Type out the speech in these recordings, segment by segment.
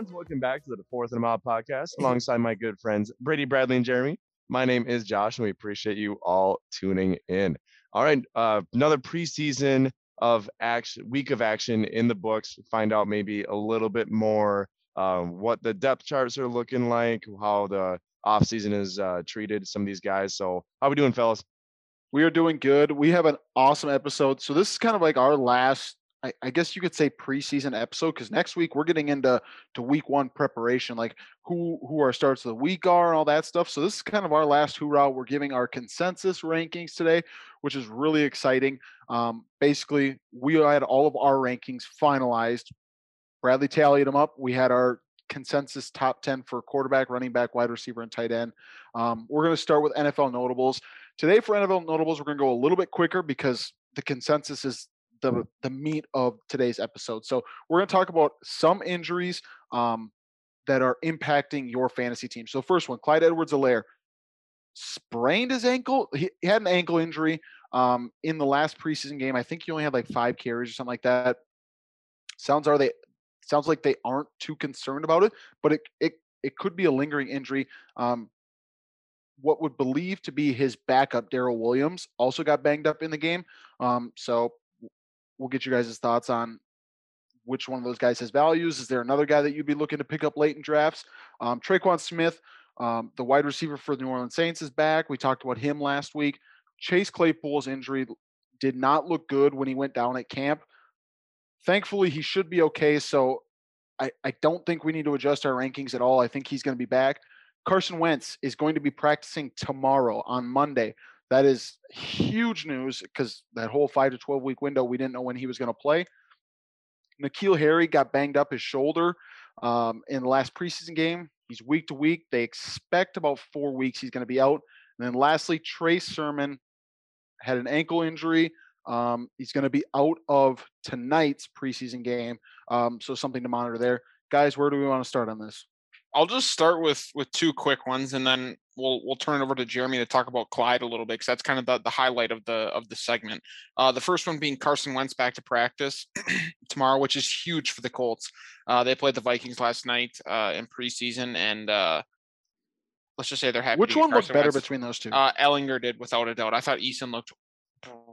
Fans. Welcome back to the Fourth and a Mile podcast alongside my good friends Brady, Bradley, and Jeremy. My name is Josh, and we appreciate you all tuning in. All right, uh, another preseason of action, week of action in the books. Find out maybe a little bit more um, what the depth charts are looking like, how the offseason is uh, treated some of these guys. So, how we doing, fellas? We are doing good. We have an awesome episode. So this is kind of like our last, I, I guess you could say preseason episode because next week we're getting into to week one preparation, like who who our starts of the week are and all that stuff. So this is kind of our last hoorah. We're giving our consensus rankings today, which is really exciting. Um, basically, we had all of our rankings finalized. Bradley tallied them up. We had our consensus top 10 for quarterback, running back, wide receiver, and tight end. Um, we're going to start with NFL notables. Today for NFL notables, we're going to go a little bit quicker because the consensus is the the meat of today's episode. So we're going to talk about some injuries um, that are impacting your fantasy team. So first one, Clyde Edwards-Helaire sprained his ankle. He, he had an ankle injury um, in the last preseason game. I think he only had like five carries or something like that. Sounds are they sounds like they aren't too concerned about it, but it it it could be a lingering injury. Um, what would believe to be his backup, Darrel Williams, also got banged up in the game. Um, so we'll get you guys' thoughts on which one of those guys has values. Is there another guy that you'd be looking to pick up late in drafts? Um, Tre'Quan Smith, um, the wide receiver for the New Orleans Saints, is back. We talked about him last week. Chase Claypool's injury did not look good when he went down at camp. Thankfully, he should be okay. So I, I don't think we need to adjust our rankings at all. I think he's going to be back. Carson Wentz is going to be practicing tomorrow on Monday. That is huge news because that whole five to 12 week window, we didn't know when he was going to play. N'Keal Harry got banged up his shoulder um, in the last preseason game. He's week to week. They expect about four weeks he's going to be out. And then lastly, Trey Sermon had an ankle injury. Um, he's going to be out of tonight's preseason game. Um, so something to monitor there. Guys, where do we want to start on this? I'll just start with with two quick ones, and then we'll we'll turn it over to Jeremy to talk about Clyde a little bit because that's kind of the, the highlight of the of the segment. Uh, the first one being Carson Wentz back to practice tomorrow, which is huge for the Colts. Uh, they played the Vikings last night uh, in preseason, and uh, let's just say they're happy. Which one looked better Wentz. between those two? Uh, Ehlinger did without a doubt. I thought Eason looked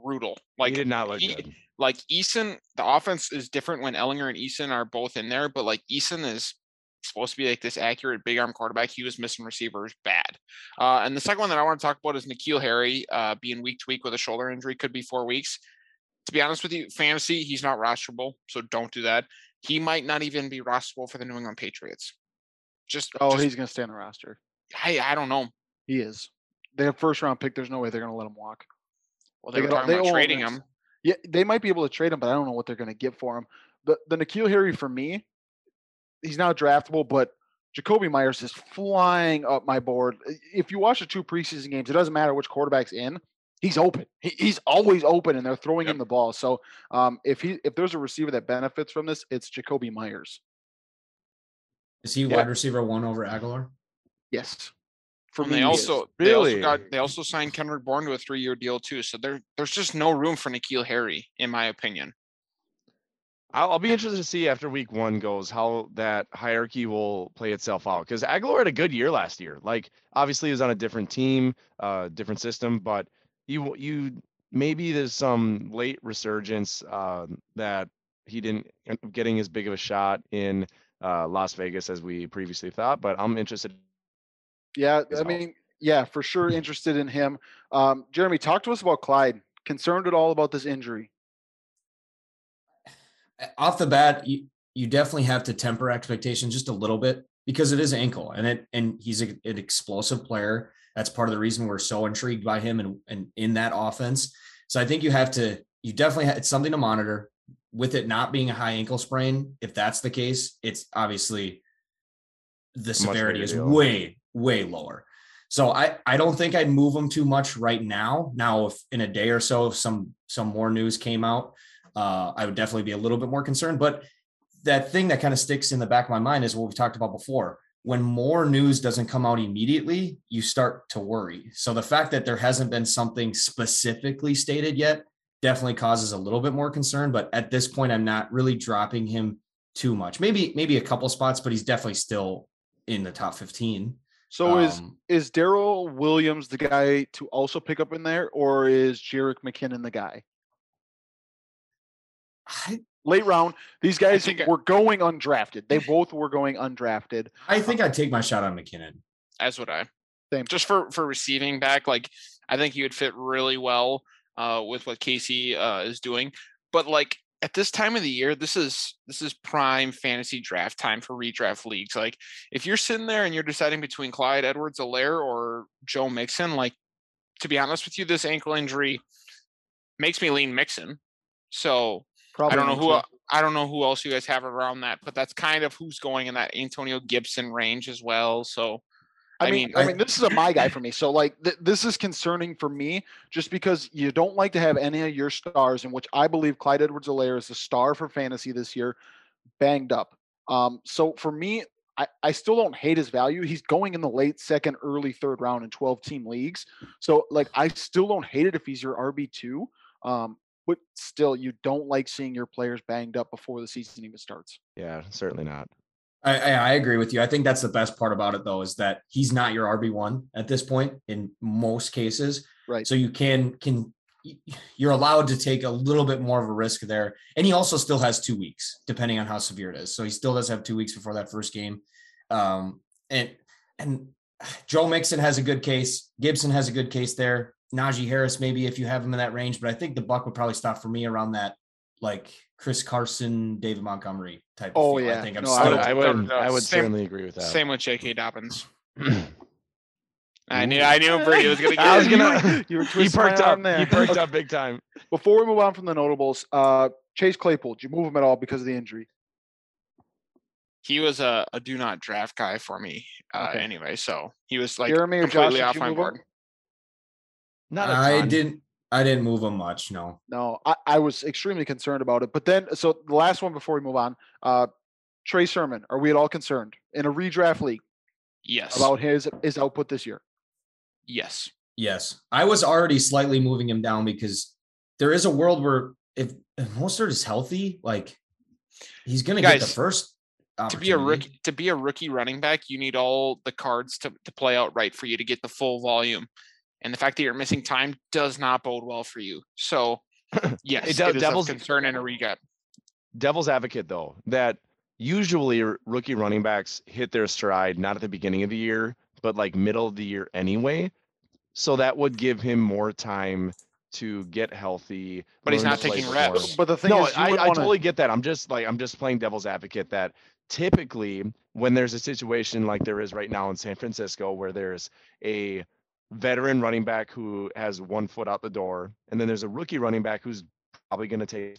brutal. Like he did not look he- good. like Eason, the offense is different when Ehlinger and Eason are both in there, but like Eason is supposed to be like this accurate big arm quarterback. He was missing receivers bad. Uh, and the second one that I want to talk about is N'Keal Harry uh, being week to week with a shoulder injury, could be four weeks. To be honest with you, fantasy, he's not rosterable, so don't do that. He might not even be rosterable for the New England Patriots. Just, oh, just- he's going to stay on the roster. I, I don't know. He is. They have first round pick. There's no way they're going to let him walk. Well, they, They were talking they about trading him. Yeah, they might be able to trade him, but I don't know what they're going to get for him. The the N'Keal Harry for me, he's now draftable, but Jakobi Meyers is flying up my board. If you watch the two preseason games, it doesn't matter which quarterback's in. He's open. He, he's always open, and they're throwing Yep. him the ball. So um, if he if there's a receiver that benefits from this, it's Jakobi Meyers. Is he Yeah. wide receiver one over Agholor? Yes. For And me, they he is. also they also Really? got they also signed Kendrick Bourne to a three year deal too. So there there's just no room for N'Keal Harry, in my opinion. I'll, I'll be interested to see after week one goes how that hierarchy will play itself out. Because Agholor had a good year last year. Like obviously he was on a different team, uh, different system, but you you maybe there's some late resurgence uh, that he didn't end up getting as big of a shot in uh, Las Vegas as we previously thought. But I'm interested. Yeah, I mean, yeah, for sure interested in him. Um, Jeremy, talk to us about Clyde. Concerned at all about this injury? Off the bat, you, you definitely have to temper expectations just a little bit because it is ankle and it and he's a, an explosive player. That's part of the reason we're so intrigued by him and, and in that offense. So I think you have to you definitely ha it's something to monitor with it not being a high ankle sprain. If that's the case, it's obviously the severity is way way lower. So I I don't think I'd move him too much right now. Now, if in a day or so, if some some more news came out, uh, I would definitely be a little bit more concerned. But that thing that kind of sticks in the back of my mind is what we talked about before. When more news doesn't come out immediately, you start to worry. So the fact that there hasn't been something specifically stated yet definitely causes a little bit more concern. But at this point, I'm not really dropping him too much. Maybe maybe a couple spots, but he's definitely still in the top 15. So is Um, is Darrel Williams the guy to also pick up in there, or is Jerick McKinnon the guy? I, Late round, these guys think I- were going undrafted. They both were going undrafted. I think I'd take my shot on McKinnon. as would I. Same. Just for for receiving back, like I think he would fit really well uh, with what Casey uh, is doing. But like at this time of the year, this is this is prime fantasy draft time for redraft leagues. Like if you're sitting there and you're deciding between Clyde Edwards Helaire or Joe Mixon, like to be honest with you, this ankle injury makes me lean Mixon. So Probably I don't know who too. I don't know who else you guys have around that, but that's kind of who's going in that Antonio Gibson range as well. So I I mean, mean, I I- mean, this is a my guy for me. So like, th- this is concerning for me, just because you don't like to have any of your stars, in which I believe Clyde Edwards-Helaire is the star for fantasy this year, banged up. Um, so for me, I, I still don't hate his value. He's going in the late second, early third round in 12 team leagues. So like, I still don't hate it if he's your RB two. Um, but still, you don't like seeing your players banged up before the season even starts. Yeah, certainly not. I, I I agree with you. I think that's the best part about it, though, is that he's not your RB one at this point in most cases. Right. So you can can you're allowed to take a little bit more of a risk there, and he also still has two weeks, depending on how severe it is. So he still does have two weeks before that first game. Um, and and Joe Mixon has a good case. Gibson has a good case there. Najee Harris, maybe if you have him in that range, but I think the buck would probably stop for me around that, like Chris Carson, David Montgomery type. Of Oh, yeah. I think I'm No, I I still. would, I would, uh, I would same- certainly agree with that. same with J.K. Dobbins. I knew I knew Brady was gonna get. I was gonna. You were he twisting my perked up. there. He perked Okay. up big time. Before we move on from the notables, uh, Chase Claypool, did you move him at all because of the injury? He was a, a do not draft guy for me uh, Okay. anyway, so he was like Jeremy or Josh, completely did off you my board. him? Board. Not a I ton. didn't. I didn't move him much. No. No, I, I was extremely concerned about it. But then, so the last one before we move on, uh, Trey Sermon, are we at all concerned in a redraft league Yes. about his his output this year? yes. Yes, I was already slightly moving him down because there is a world where if, if Mostert is healthy, like he's going to get the first. To be a opportunity. rookie, to be a rookie running back, you need all the cards to, to play out right for you to get the full volume. And the fact that you're missing time does not bode well for you. So, yes, de- it is devil's- a concern and a regat. devil's advocate though that usually rookie running backs hit their stride not at the beginning of the year but like middle of the year anyway so that would give him more time to get healthy But he's not taking reps. more. But the thing no is, I, I wanna- totally get that i'm just like i'm just playing devil's advocate that typically when there's a situation like there is right now in san francisco where there's a veteran running back who has one foot out the door and then there's a rookie running back who's probably going to take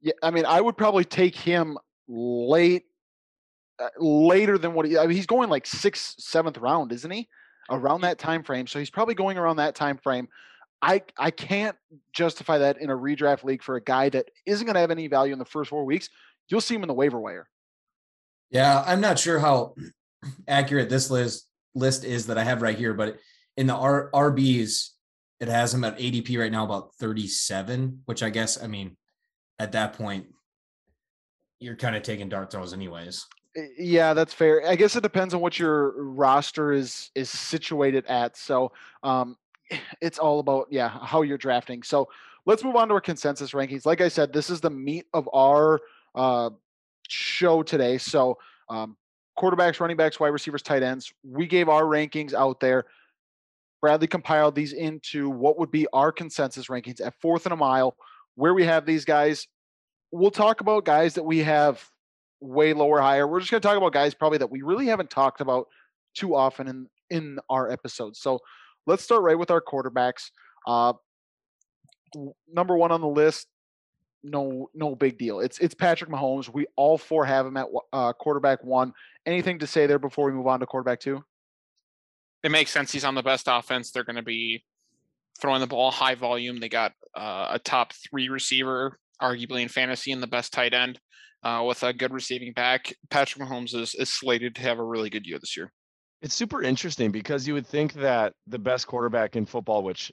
Yeah, I mean, I would probably take him late, uh, later than what he. I mean, he's going like sixth, seventh round, isn't he? Around that time frame, so he's probably going around that time frame. I I can't justify that in a redraft league for a guy that isn't going to have any value in the first four weeks. You'll see him in the waiver wire. Yeah, I'm not sure how accurate this list list is that I have right here, but in the R, RBs, it has him at ADP right now about 37, which I guess I mean, at that point, you're kind of taking dart throws anyways. Uh, Yeah, that's fair. I guess it depends on what your roster is is situated at. So um, it's all about yeah how you're drafting. So let's move on to our consensus rankings. Like I said, this is the meat of our uh, show today. So um, quarterbacks, running backs, wide receivers, tight ends. We gave our rankings out there. Bradley compiled these into what would be our consensus rankings at fourth and a mile, where we have these guys. We'll talk about guys that we have way lower, higher. We're just going to talk about guys probably that we really haven't talked about too often in in our episodes. So let's start right with our quarterbacks. Uh, number one on the list, no no big deal. It's it's Patrick Mahomes. We all four have him at uh, quarterback one. Anything to say there before we move on to quarterback two? It makes sense. He's on the best offense. They're going to be throwing the ball high volume. They got uh, a top three receiver, arguably in fantasy, and the best tight end uh, with a good receiving back. Patrick Mahomes is, is slated to have a really good year this year. It's super interesting because you would think that the best quarterback in football, which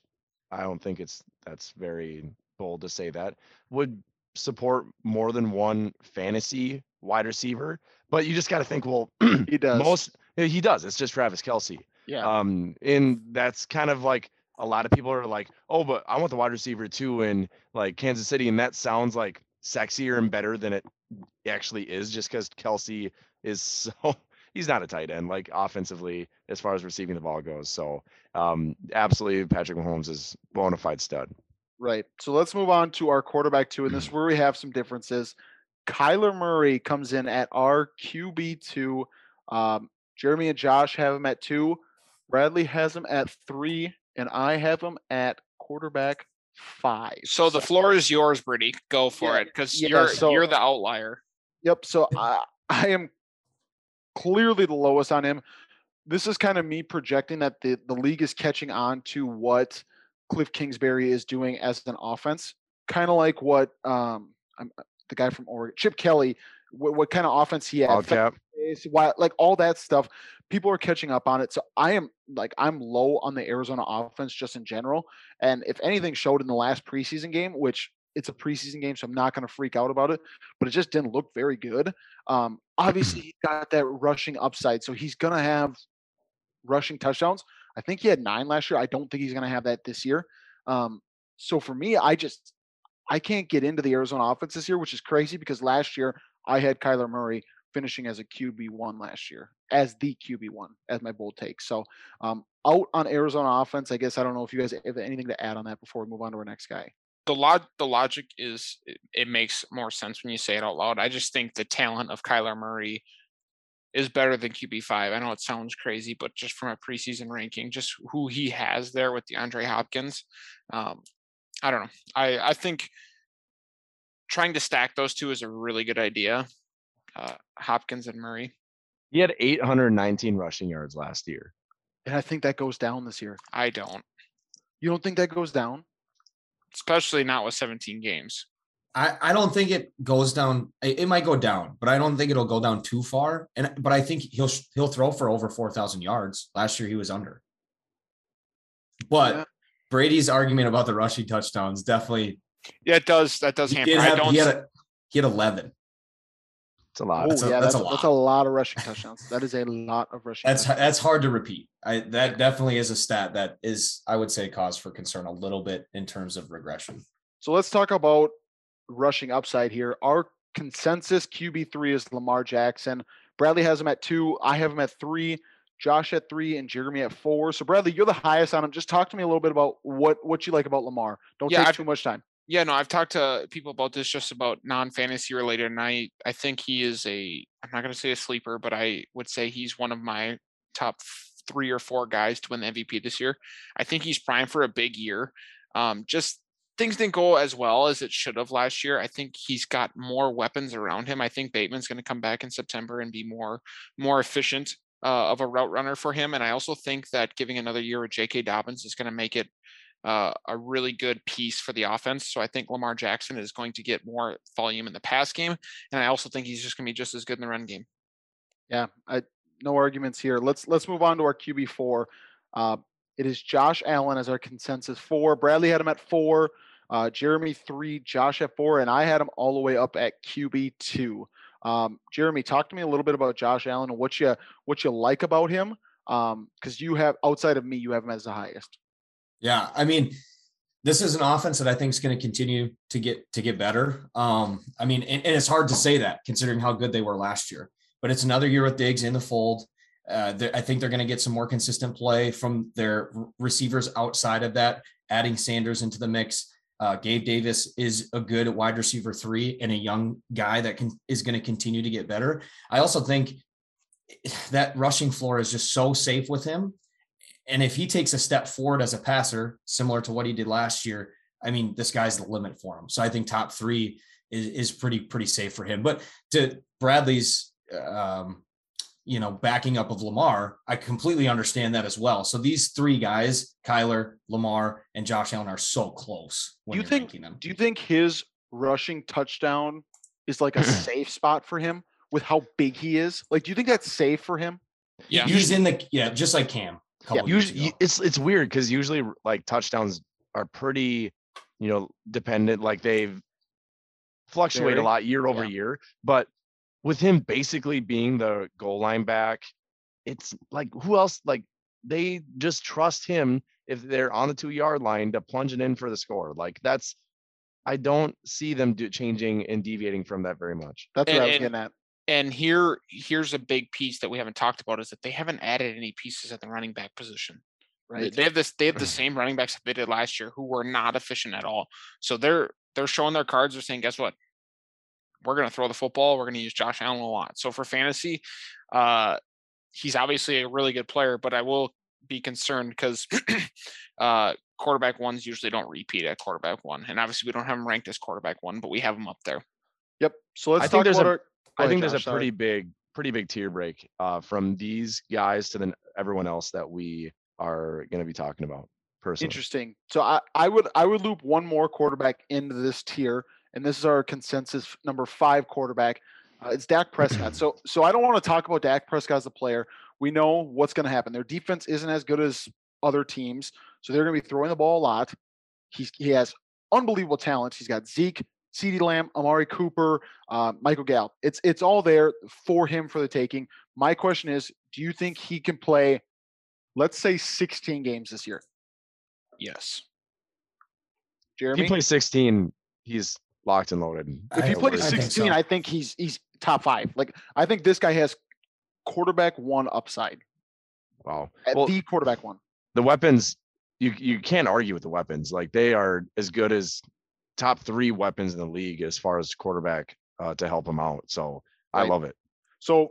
I don't think it's that's very bold to say that, would support more than one fantasy wide receiver, but you just got to think, well, He does. most he does. It's just Travis Kelce. Yeah. Um, and that's kind of like a lot of people are like, oh, but I want the wide receiver too in like Kansas City, and that sounds like sexier and better than it actually is, just because Kelsey is so he's not a tight end like offensively as far as receiving the ball goes. So um, absolutely, Patrick Mahomes is bona fide stud. Right. So let's move on to our quarterback two, and this is where we have some differences. Kyler Murray comes in at our QB two. Um, Jeremy and Josh have him at two. Bradley has him at three, and I have him at quarterback five. So the floor is yours, Brittany. Go for Yeah, it, because yeah, you're so- you're the outlier. Yep. So I I am clearly the lowest on him. This is kind of me projecting that the the league is catching on to what Cliff Kingsbury is doing as an offense, kind of like what um I'm, the guy from Oregon, Chip Kelly, what, what kind of offense he had, fast why, like all that stuff. People are catching up on it. So I am like I'm low on the Arizona offense just in general. And if anything showed in the last preseason game, which it's a preseason game, so I'm not going to freak out about it, but it just didn't look very good. Um, obviously, he got that rushing upside, so he's going to have rushing touchdowns. I think he had nine last year. I don't think he's going to have that this year. Um, so for me, I just I can't get into the Arizona offense this year, which is crazy because last year I had Kyler Murray finishing as a QB one last year, as the QB one, as my bold take. So um, out on Arizona offense. I guess I don't know if you guys have anything to add on that before we move on to our next guy. the log the logic is it, it makes more sense when you say it out loud. I just think the talent of Kyler Murray is better than QB five. I know it sounds crazy, but just from a preseason ranking, just who he has there with DeAndre Hopkins, um, I don't know. I I think trying to stack those two is a really good idea. Uh, Hopkins and Murray. He had 819 rushing yards last year. And I think that goes down this year. I don't, You don't think that goes down? especially not with 17 games. I, I don't think it goes down. It, it might go down, but I don't think it'll go down too far. And but I think he'll he'll throw for over four thousand yards. Last year he was under. But Yeah. Brady's argument about the rushing touchdowns definitely Yeah, it does. That does he hamper. did I have don't. he had s- a, he had eleven. It's a lot. Oh That's a- yeah, that's that's, a a, that's a lot of rushing touchdowns. That is a lot of rushing. That's touchdowns. that's hard to repeat. I that definitely is a stat that is I would say cause for concern a little bit in terms of regression. So let's talk about rushing upside here. Our consensus QB three is Lamar Jackson. Bradley has him at two. I have him at three. Josh at three and Jeremy at four. So Bradley, you're the highest on him. Just talk to me a little bit about what what you like about Lamar. Don't Yeah, take I've- too much time. yeah no i've talked to people about this just about non-fantasy related and i i think he is a i'm not going to say a sleeper but i would say he's one of my top three or four guys to win the mvp this year i think he's primed for a big year um just things didn't go as well as it should have last year i think he's got more weapons around him i think bateman's going to come back in september and be more more efficient uh, of a route runner for him and i also think that giving another year with jk dobbins is going to make it uh, a really good piece for the offense. So I think Lamar Jackson is going to get more volume in the pass game, and I also think he's just going to be just as good in the run game. Yeah, I, no arguments here. Let's let's move on to our QB four. Uh, it is Josh Allen as our consensus four. Bradley had him at four. Uh, Jeremy three. Josh at four, and I had him all the way up at QB two. Um, Jeremy, talk to me a little bit about Josh Allen and what you what you like about him. Um, because you have outside of me, you have him as the highest. Yeah, I mean, this is an offense that I think is going to continue to get to get better. Um, I mean, and, and it's hard to say that considering how good they were last year. But it's another year with Diggs in the fold. Uh, I think they're going to get some more consistent play from their receivers outside of that. Adding Sanders into the mix, uh, Gabe Davis is a good wide receiver three and a young guy that can is going to continue to get better. I also think that rushing floor is just so safe with him and if he takes a step forward as a passer, similar to what he did last year, I mean, this guy's the limit for him. So I think top three is, is pretty, pretty safe for him. But to Bradley's, um, you know, backing up of Lamar, I completely understand that as well. So these three guys, Kyler, Lamar, and Josh Allen, are so close. When Do you think- them. Do you think his rushing touchdown is like a safe spot for him with how big he is? Like, do you think that's safe for him? Yeah. He's in the yeah, just like Cam. a couple usually it's it's weird because usually like touchdowns are pretty you know dependent like they've fluctuate Very. a lot year over Yeah. year. But with him basically being the goal line back, it's like who else? Like they just trust him if they're on the two yard line to plunge it in for the score. Like that's I don't see them do, changing and deviating from that very much. That's what And- I was and- getting at. And here, here's a big piece that we haven't talked about is that they haven't added any pieces at the running back position. Right. They have this. They have the same running backs that they did last year, who were not efficient at all. So they're they're showing their cards. They're saying, guess what? We're going to throw the football. We're going to use Josh Allen a lot. So for fantasy, uh, he's obviously a really good player, but I will be concerned because uh, quarterback ones usually don't repeat at quarterback one, and obviously we don't have him ranked as quarterback one, but we have him up there. Yep. So let's I think talk there's about a- our. I think ahead, there's Josh, a sorry. pretty big, pretty big tier break uh, from these guys to then everyone else that we are going to be talking about personally. Interesting. So I, I would I would loop one more quarterback into this tier, and this is our consensus number five quarterback. Uh, it's Dak Prescott. so so I don't want to talk about Dak Prescott as a player. We know what's going to happen. Their defense isn't as good as other teams, so they're going to be throwing the ball a lot. He's he has unbelievable talent. He's got Zeke, CeeDee Lamb, Amari Cooper, uh, Michael Gallup. It's it's all there for him for the taking. My question is, do you think he can play, let's say, 16 games this year? Yes. If Jeremy? he plays 16, he's locked and loaded. if he I- plays I think 16, so. I think he's he's top five. Like I think this guy has quarterback one upside. Wow. At Well, the quarterback one. the weapons, you you can't argue with the weapons. Like they are as good as top three weapons in the league as far as quarterback uh, to help him out. So I love it. So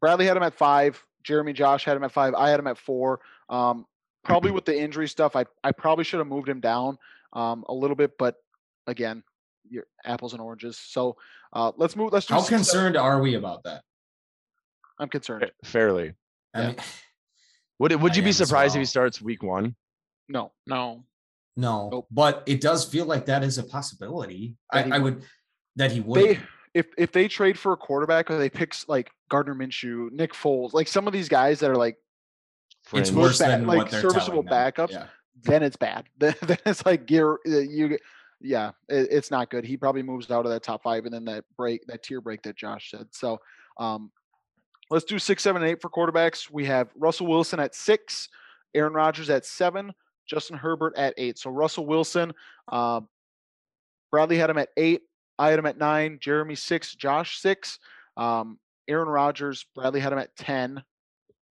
Bradley had him at five. Jeremy Josh had him at five. I had him at four. Um, probably with the injury stuff, I I probably should have moved him down um, a little bit, but again, your apples and oranges. So uh, let's move. Let's do How six, seven- concerned are we about that? I'm concerned. Fairly. Yeah. mean, Would it, would I you be am as surprised if he starts week one? No, No. no, Nope. but it does feel like that is a possibility. I, I would. would that he would. they if if they trade for a quarterback or they pick like Gardner Minshew, Nick Foles, like some of these guys that are like it's worse bad- than like what serviceable backups. Yeah. then it's bad. Then, then it's like gear you yeah, it, it's not good. He probably moves out of that top five and then that break that tier break that Josh said. So um let's do six, seven, and eight for quarterbacks. We have Russell Wilson at six, Aaron Rodgers at seven, Justin Herbert at eight. So Russell Wilson, um, Bradley had him at eight. I had him at nine. Jeremy six. Josh six. Um, Aaron Rodgers. Bradley had him at ten,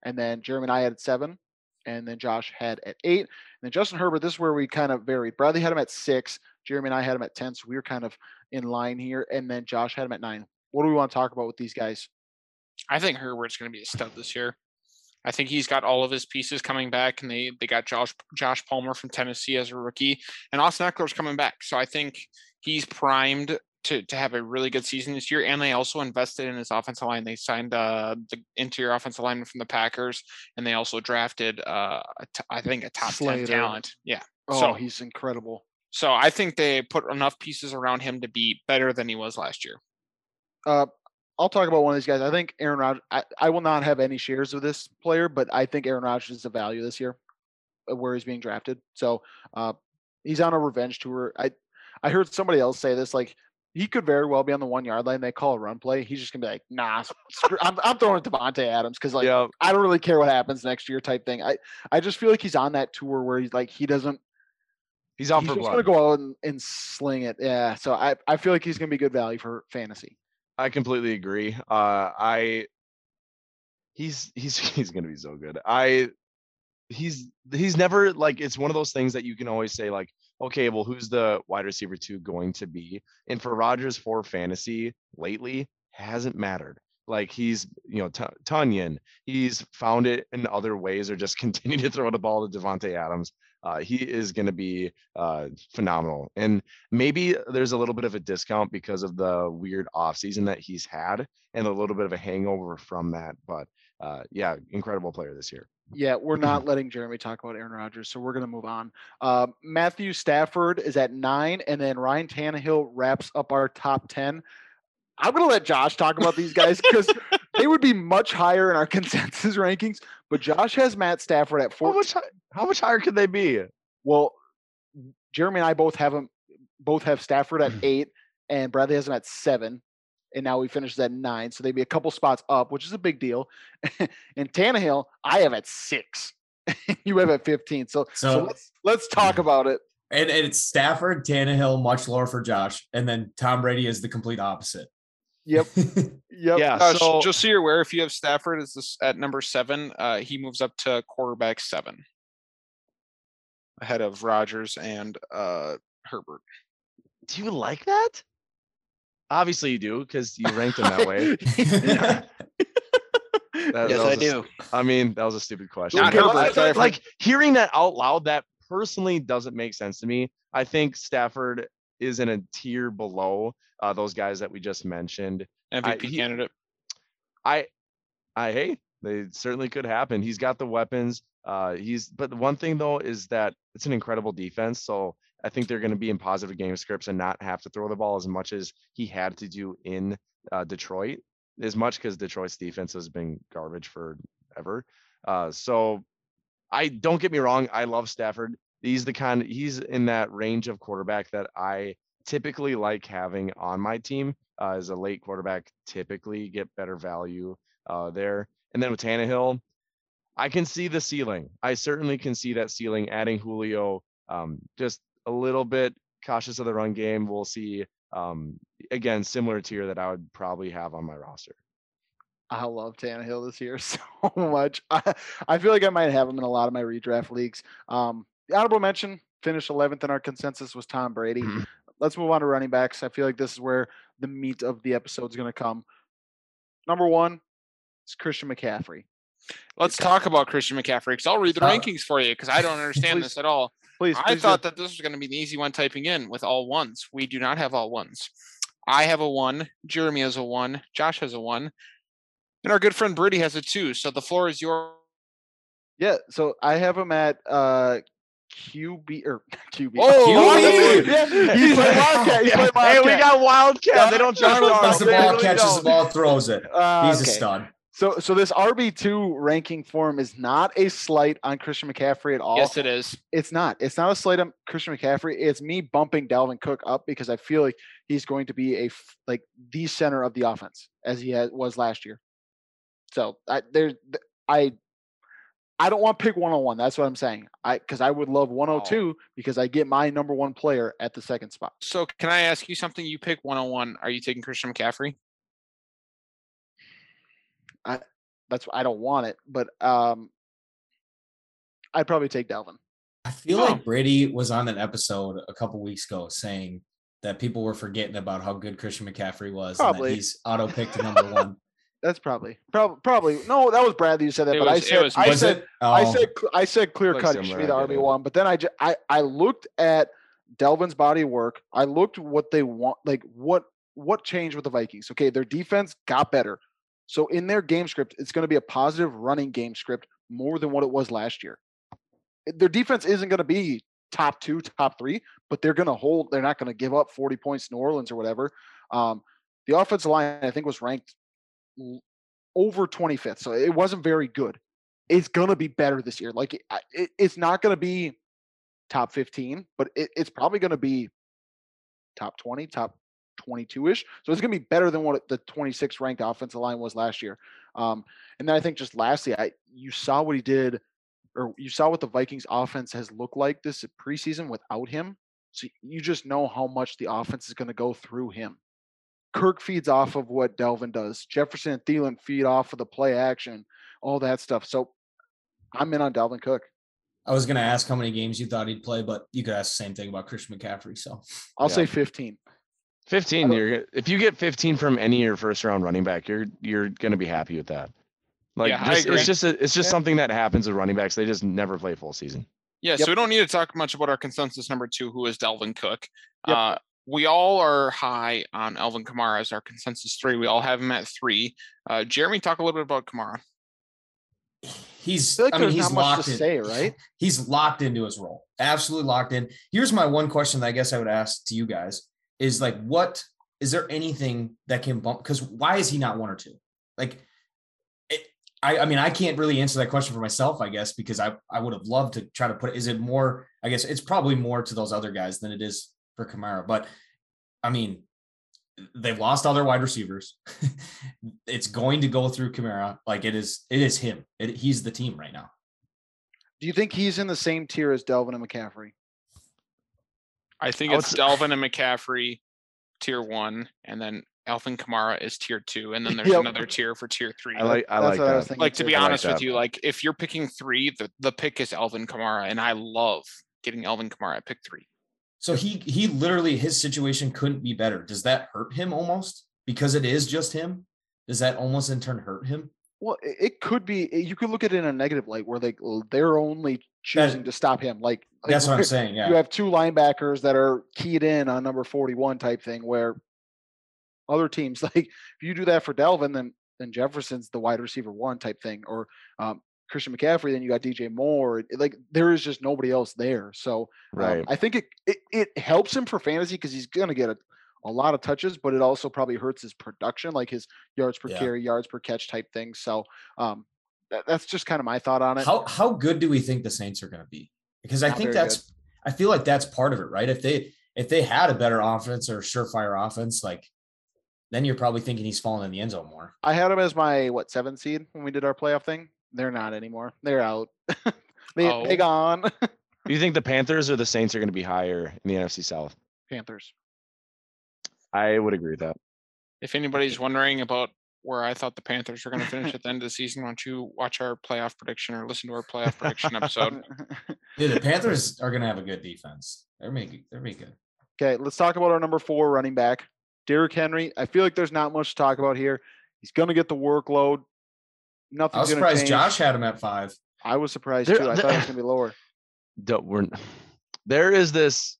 and then Jeremy and I had at seven, and then Josh had at eight. And then Justin Herbert. This is where we kind of varied. Bradley had him at six. Jeremy and I had him at ten. So we were kind of in line here, and then Josh had him at nine. What do we want to talk about with these guys? I think Herbert's going to be a stud this year. I think he's got all of his pieces coming back, and they they got Josh Josh Palmer from Tennessee as a rookie, and Austin Ekeler's coming back. So I think he's primed to to have a really good season this year. And they also invested in his offensive line. They signed uh, the interior offensive lineman from the Packers, and they also drafted uh, a t- I think a top Slater. ten talent. Yeah. Oh, So- he's incredible. So I think they put enough pieces around him to be better than he was last year. Uh, I'll talk about one of these guys. I think Aaron Rodgers. I, I will not have any shares of this player, but I think Aaron Rodgers is a value this year, uh, where he's being drafted. So uh, he's on a revenge tour. I I heard somebody else say this like he could very well be on the one yard line. They call a run play. He's just gonna be like, nah, screw, I'm I'm throwing it to Davante Adams because like yeah. I don't really care what happens next year type thing. I I just feel like he's on that tour where he's like he doesn't. He's out he's for just blood. gonna go out and, and sling it. Yeah. So I I feel like he's gonna be good value for fantasy. I completely agree. Uh, I he's he's he's gonna be so good. I he's he's never like it's one of those things that you can always say like, okay, well, who's the wide receiver two going to be? And for Rodgers for fantasy lately hasn't mattered. Like he's you know T- he's found it in other ways or just continue to throw the ball to Davante Adams. Uh, he is going to be uh, phenomenal. And maybe there's a little bit of a discount because of the weird offseason that he's had and a little bit of a hangover from that. But uh, yeah, incredible player this year. Yeah, we're not letting Jeremy talk about Aaron Rodgers, so we're going to move on. Uh, Matthew Stafford is at nine, and then Ryan Tannehill wraps up our top 10. I'm going to let Josh talk about these guys because they would be much higher in our consensus rankings. But Josh has Matt Stafford at four. How four. much, how much higher could they be? Well, Jeremy and I both have him, both have Stafford at eight, and Bradley has him at seven, and now we finished at nine. So they'd be a couple spots up, which is a big deal. and Tannehill, I have at six. you have at 15. So, so, so let's let's talk about it. And, and it's Stafford, Tannehill, much lower for Josh, and then Tom Brady is the complete opposite. Yep. Yep. Yeah. Uh, so, just so you're aware, if you have Stafford as this at number seven, uh, he moves up to quarterback seven, ahead of Rodgers and uh, Herbert. Do you like that? Obviously, you do because you ranked him that way. That, yes, that I a, do. I mean, that was a stupid question. Not Herbert, like, like hearing that out loud, that personally doesn't make sense to me. I think Stafford is in a tier below uh, those guys that we just mentioned. MVP I, he, candidate. I, I hey, they certainly could happen. He's got the weapons. Uh, he's but the one thing though is that it's an incredible defense. So I think they're going to be in positive game scripts and not have to throw the ball as much as he had to do in uh, Detroit, as much because Detroit's defense has been garbage forever. Uh, so I don't get me wrong, I love Stafford. He's the kind he's in that range of quarterback that I typically like having on my team uh, as a late quarterback. Typically get better value uh, there. And then with Tannehill, I can see the ceiling. I certainly can see that ceiling. Adding Julio, um, just a little bit cautious of the run game. We'll see. Um, again, similar tier that I would probably have on my roster. I love Tannehill this year so much. I, I feel like I might have him in a lot of my redraft leagues. Um, the honorable mention, finished 11th in our consensus, was Tom Brady. Mm-hmm. Let's move on to running backs. I feel like this is where the meat of the episode is going to come. Number one is Christian McCaffrey. Let's talk about Christian McCaffrey because I'll read the uh, rankings for you because I don't understand this at all. Please, I thought that this was going to be the easy one typing in with all ones. We do not have all ones. I have a one. Jeremy has a one. Josh has a one. And our good friend Brady has a two. So the floor is yours. Yeah. So I have him at uh, QB or QB. Oh, QB. yeah, he's playing Wildcat. He's playing Wildcat. Hey, we got Wildcat. They don't trust us. the ball, really catches don't. the ball, throws it. Uh, he's okay. a stud. So, so this RB two ranking form is not a slight on Christian McCaffrey at all. Yes, it is. It's not. It's not a slight on Christian McCaffrey. It's me bumping Dalvin Cook up because I feel like he's going to be a like the center of the offense as he has, was last year. So I there's I I don't want to pick 101. That's what I'm saying. I because I would love 102 oh. because I get my number one player at the second spot. So can I ask you something? You pick 101. Are you taking Christian McCaffrey? I that's I don't want it, but um I'd probably take Dalvin. I feel oh. like Brady was on an episode a couple weeks ago saying that people were forgetting about how good Christian McCaffrey was probably. and that he's auto picked number one. That's probably probably probably no. That was Bradley who said that, it but was, I said was, I said oh. I said I said clear cut. It should be the RB one. But then I just, I I looked at Dalvin's body work. I looked what they want, like what what changed with the Vikings. Okay, their defense got better. So in their game script, it's going to be a positive running game script more than what it was last year. Their defense isn't going to be top two, top three, but they're going to hold. They're not going to give up 40 points to New Orleans or whatever. Um, the offensive line, I think, was ranked over 25th. So it wasn't very good. It's going to be better this year. Like it, it's not going to be top 15, but it, it's probably going to be top 20, top 22 ish. So it's going to be better than what the 26 ranked offensive line was last year. Um, and then I think just lastly, I you saw what he did, or you saw what the Vikings offense has looked like this preseason without him. So you just know how much the offense is going to go through him. Kirk feeds off of what Dalvin does. Jefferson and Thielen feed off of the play action, all that stuff. So I'm in on Dalvin Cook. I was going to ask how many games you thought he'd play, but you could ask the same thing about Christian McCaffrey. So I'll yeah. say 15. 15. You're if you get 15 from any of your first round running back, you're you're going to be happy with that. Like yeah, just, it's just a, it's just yeah. something that happens with running backs. They just never play full season. Yeah, yep. so we don't need to talk much about our consensus number two, who is Dalvin Cook. Yep. Uh, we all are high on Alvin Kamara as our consensus three. We all have him at three. Uh, Jeremy, talk a little bit about Kamara. He's, I, like I mean, he's locked in. Say, right? He's locked into his role. Absolutely locked in. Here's my one question that I guess I would ask to you guys is like, what is there anything that can bump? Because why is he not one or two? Like, it, I, I mean, I can't really answer that question for myself, I guess, because I, I would have loved to try to put. Is it more? I guess it's probably more to those other guys than it is for Kamara. But I mean, they've lost all their wide receivers. it's going to go through Kamara. Like it is, it is him. It, he's the team right now. Do you think he's in the same tier as Dalvin and McCaffrey? I think it's s- Dalvin and McCaffrey, tier one, and then Alvin Kamara is tier two, and then there's Yep. another tier for tier three. I like I That's like what I that. like to be I like honest with you, like if you're picking three, the, the pick is Alvin Kamara, and I love getting Alvin Kamara at pick three. So he he literally his situation couldn't be better. Does that hurt him almost because it is just him? Does that almost in turn hurt him? Well, it, could be. You could look at it in a negative light, where they they're only choosing to stop him. Like, like That's what I'm saying. You have two linebackers that are keyed in on number forty-one type thing, where other teams like if you do that for Dalvin, then then Jefferson's the wide receiver one type thing, or um, Christian McCaffrey, then you got DJ Moore. Like there is just nobody else there. So um, Right. I think it, it it helps him for fantasy because he's gonna get a, a lot of touches, but it also probably hurts his production, like his yards per Yeah. carry, yards per catch type thing. So um, that, that's just kind of my thought on it. How how good do we think the Saints are going to be? Because I Not think that's I feel like that's part of it, right? If they if they had a better offense or surefire offense, like then you're probably thinking he's falling in the end zone more. I had him as my what seven seed when we did our playoff thing. They're not anymore. They're out. they Oh. they gone. Do you think the Panthers or the Saints are going to be higher in the NFC South? Panthers. I would agree with that. If anybody's wondering about where I thought the Panthers were going to finish at the end of the season, why don't you watch our playoff prediction or listen to our playoff prediction episode? Dude, the Panthers are going to have a good defense. They're making they're making good. Okay, let's talk about our number four running back, Derrick Henry. I feel like there's not much to talk about here. He's gonna get the workload. I was surprised change. Josh had him at five. I was surprised There- too. I the- thought it was gonna be lower. Don't, we're, there is this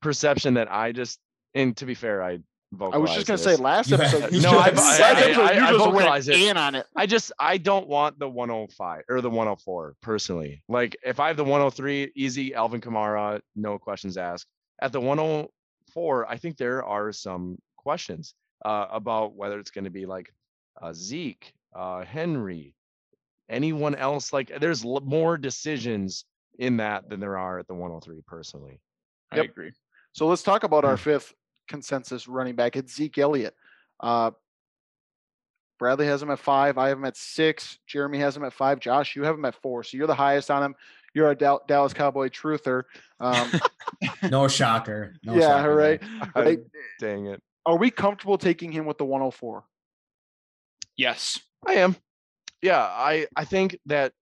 perception that I just, and to be fair, I vocalized. I was just gonna this. say last You- episode. you you No, just- I- last I- I- I- you I just went vocalized it. in on it. I just I don't want the 105 or the 104 personally. Like if I have the 103, easy Alvin Kamara, no questions asked. At the 104, I think there are some questions uh, about whether it's going to be like uh, Zeke, uh, Henry, anyone else. Like there's l- more decisions in that than there are at the 103 personally. I Yep. agree. So let's talk about our fifth consensus running back. It's Zeke Elliott. Uh, Bradley has him at five. I have him at six. Jeremy has him at five. Josh, you have him at four. So you're the highest on him. You're a Dal- Dallas Cowboy truther. Um, No shocker. No yeah, shocker right. right. Dang it. Are we comfortable taking him with the 104? Yes. I am. Yeah, I I think that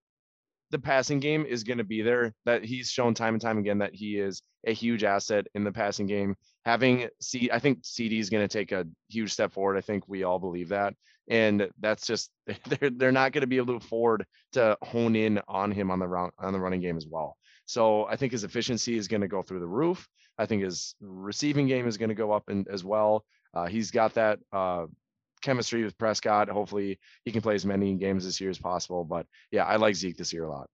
the passing game is going to be there. That he's shown time and time again that he is a huge asset in the passing game. Having C, I think CeeDee is going to take a huge step forward. I think we all believe that, and that's just they're they're not going to be able to afford to hone in on him on the round on the running game as well. So I think his efficiency is going to go through the roof. I think his receiving game is going to go up and as well. Uh, he's got that uh, chemistry with Prescott. Hopefully he can play as many games this year as possible. But yeah, I like Zeke this year a lot.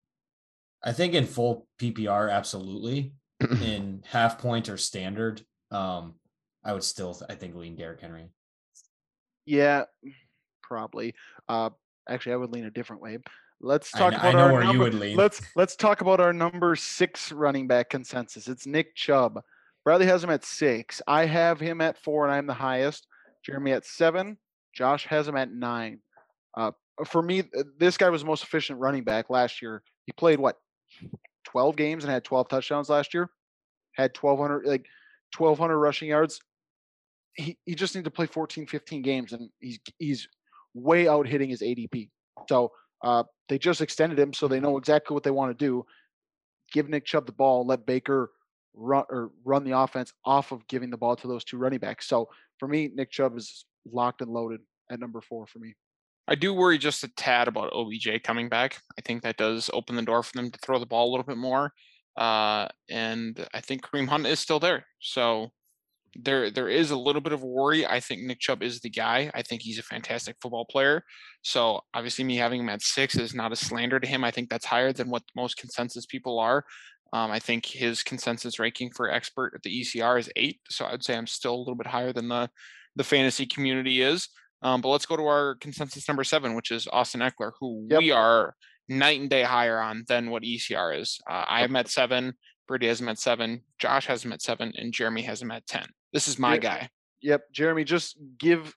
I think in full PPR, absolutely. in half point or standard, um, I would still I think lean Derrick Henry. Yeah, probably. Uh, actually, I would lean a different way. Let's talk I about know our where you number, would lean. Let's let's talk about our number six running back consensus. It's Nick Chubb. Bradley has him at six. I have him at four, and I'm the highest. Jeremy at seven. Josh has him at nine. Uh, for me, this guy was the most efficient running back last year. He played what, 12 games and had 12 touchdowns last year. Had 1,200 like 1,200 rushing yards. He he just needs to play 14, 15 games, and he's he's way out hitting his ADP. So uh, they just extended him, so they know exactly what they want to do. Give Nick Chubb the ball, let Baker run or run the offense off of giving the ball to those two running backs. So for me, Nick Chubb is locked and loaded at number four for me. I do worry just a tad about OBJ coming back. I think that does open the door for them to throw the ball a little bit more. Uh, and I think Kareem Hunt is still there. So there there is a little bit of worry. I think Nick Chubb is the guy. I think he's a fantastic football player. So obviously me having him at six is not a slander to him. I think that's higher than what most consensus people are. Um, I think his consensus ranking for expert at the ECR is eight. So I'd say I'm still a little bit higher than the the fantasy community is. Um, but let's go to our consensus number seven, which is Austin Ekeler, who Yep. we are night and day higher on than what ECR is. Uh, I have him at seven. Brady has him at seven. Josh has him at seven, and Jeremy has him at ten. This is my Yeah. guy. Yep, Jeremy, just give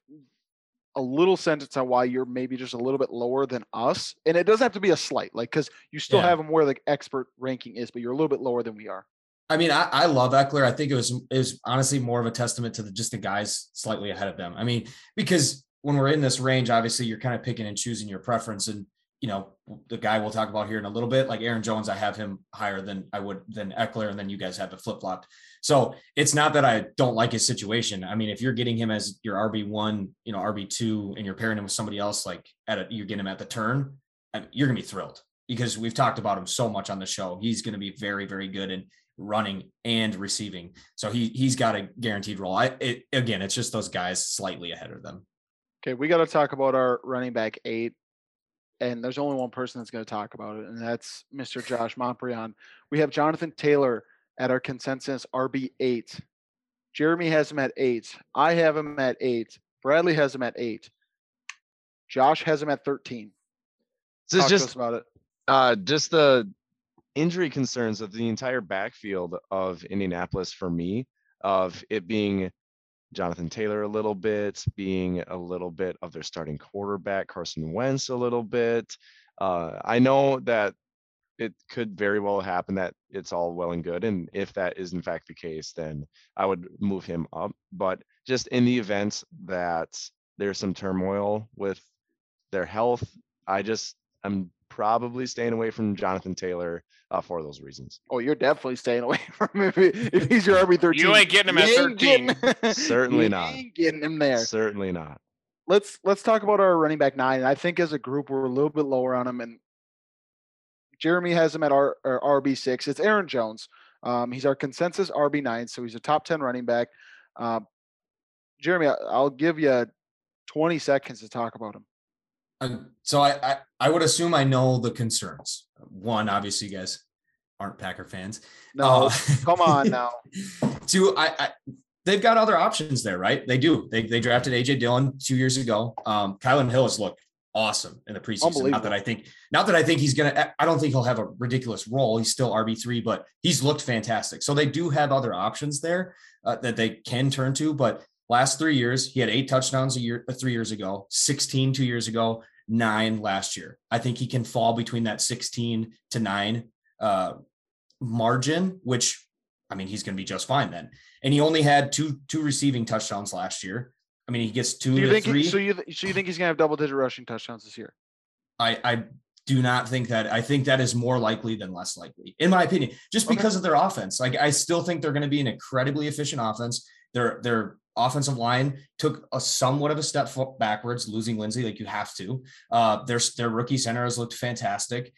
a little sentence on why you're maybe just a little bit lower than us, and it doesn't have to be a slight, like because you still Yeah. have him where the expert ranking is, but you're a little bit lower than we are. I mean, I, I love Ekeler. I think it was it was honestly more of a testament to the, just the guys slightly ahead of them. I mean, because when we're in this range, obviously you're kind of picking and choosing your preference. And you know, the guy we'll talk about here in a little bit, like Aaron Jones, I have him higher than I would than Ekeler, and then you guys have it flip flopped. So it's not that I don't like his situation. I mean, if you're getting him as your RB one, you know, RB two, and you're pairing him with somebody else, like at a, you get him at the turn, I- you're gonna be thrilled because we've talked about him so much on the show. He's going to be very, very good in running and receiving. So he he's got a guaranteed role. I it, again, it's just those guys slightly ahead of them. Okay, we got to talk about our running back eight, and there's only one person that's going to talk about it, and that's Mr. Josh Montbrion. We have Jonathan Taylor at our consensus RB eight. Jeremy has him at eight. I have him at eight. Bradley has him at eight. Josh has him at thirteen. This is Talk to just us about it. uh, just the injury concerns of the entire backfield of Indianapolis for me, of it being Jonathan Taylor a little bit, being a little bit of their starting quarterback, Carson Wentz a little bit. Uh, I know that it could very well happen that it's all well and good. And if that is in fact the case, then I would move him up. But just in the event that there's some turmoil with their health, I just I'm probably staying away from Jonathan Taylor uh, for those reasons. Oh, you're definitely staying away from him if, if he's your RB thirteen. You ain't getting him at 13. Certainly You not. ain't getting him there. Certainly not. let's let's talk about our running back nine. And I think as a group we're a little bit lower on him, and Jeremy has him at our, our RB six. It's Aaron Jones. Um, he's our consensus RB nine, so he's a top ten running back. Um, Jeremy, I- I'll give you twenty seconds to talk about him. Um, so I, I I would assume I know the concerns. One, obviously, you guys aren't Packer fans. No, Uh, come on now. Two, I, I they've got other options there, right? They do. They they drafted AJ Dillon two years ago. Um, Kylin Hill has looked awesome in the preseason. Not that I think, not that I think he's gonna. I don't think he'll have a ridiculous role. He's still RB three, but he's looked fantastic. So they do have other options there uh, that they can turn to. But last three years, he had eight touchdowns a year, uh, three years ago, 16 two years ago, nine last year. I think he can fall between that 16 to nine uh, margin, which I mean, he's going to be just fine then. And he only had two two receiving touchdowns last year. I mean, he gets two Do you to think? three. He, so you so you think he's gonna have double digit rushing touchdowns this year? I, I do not think that. I think that is more likely than less likely, in my opinion, just Okay. because of their offense. Like I still think they're going to be an incredibly efficient offense. Their their offensive line took a somewhat of a step backwards, losing Linsley, like you have to. Uh, their their rookie center has looked fantastic.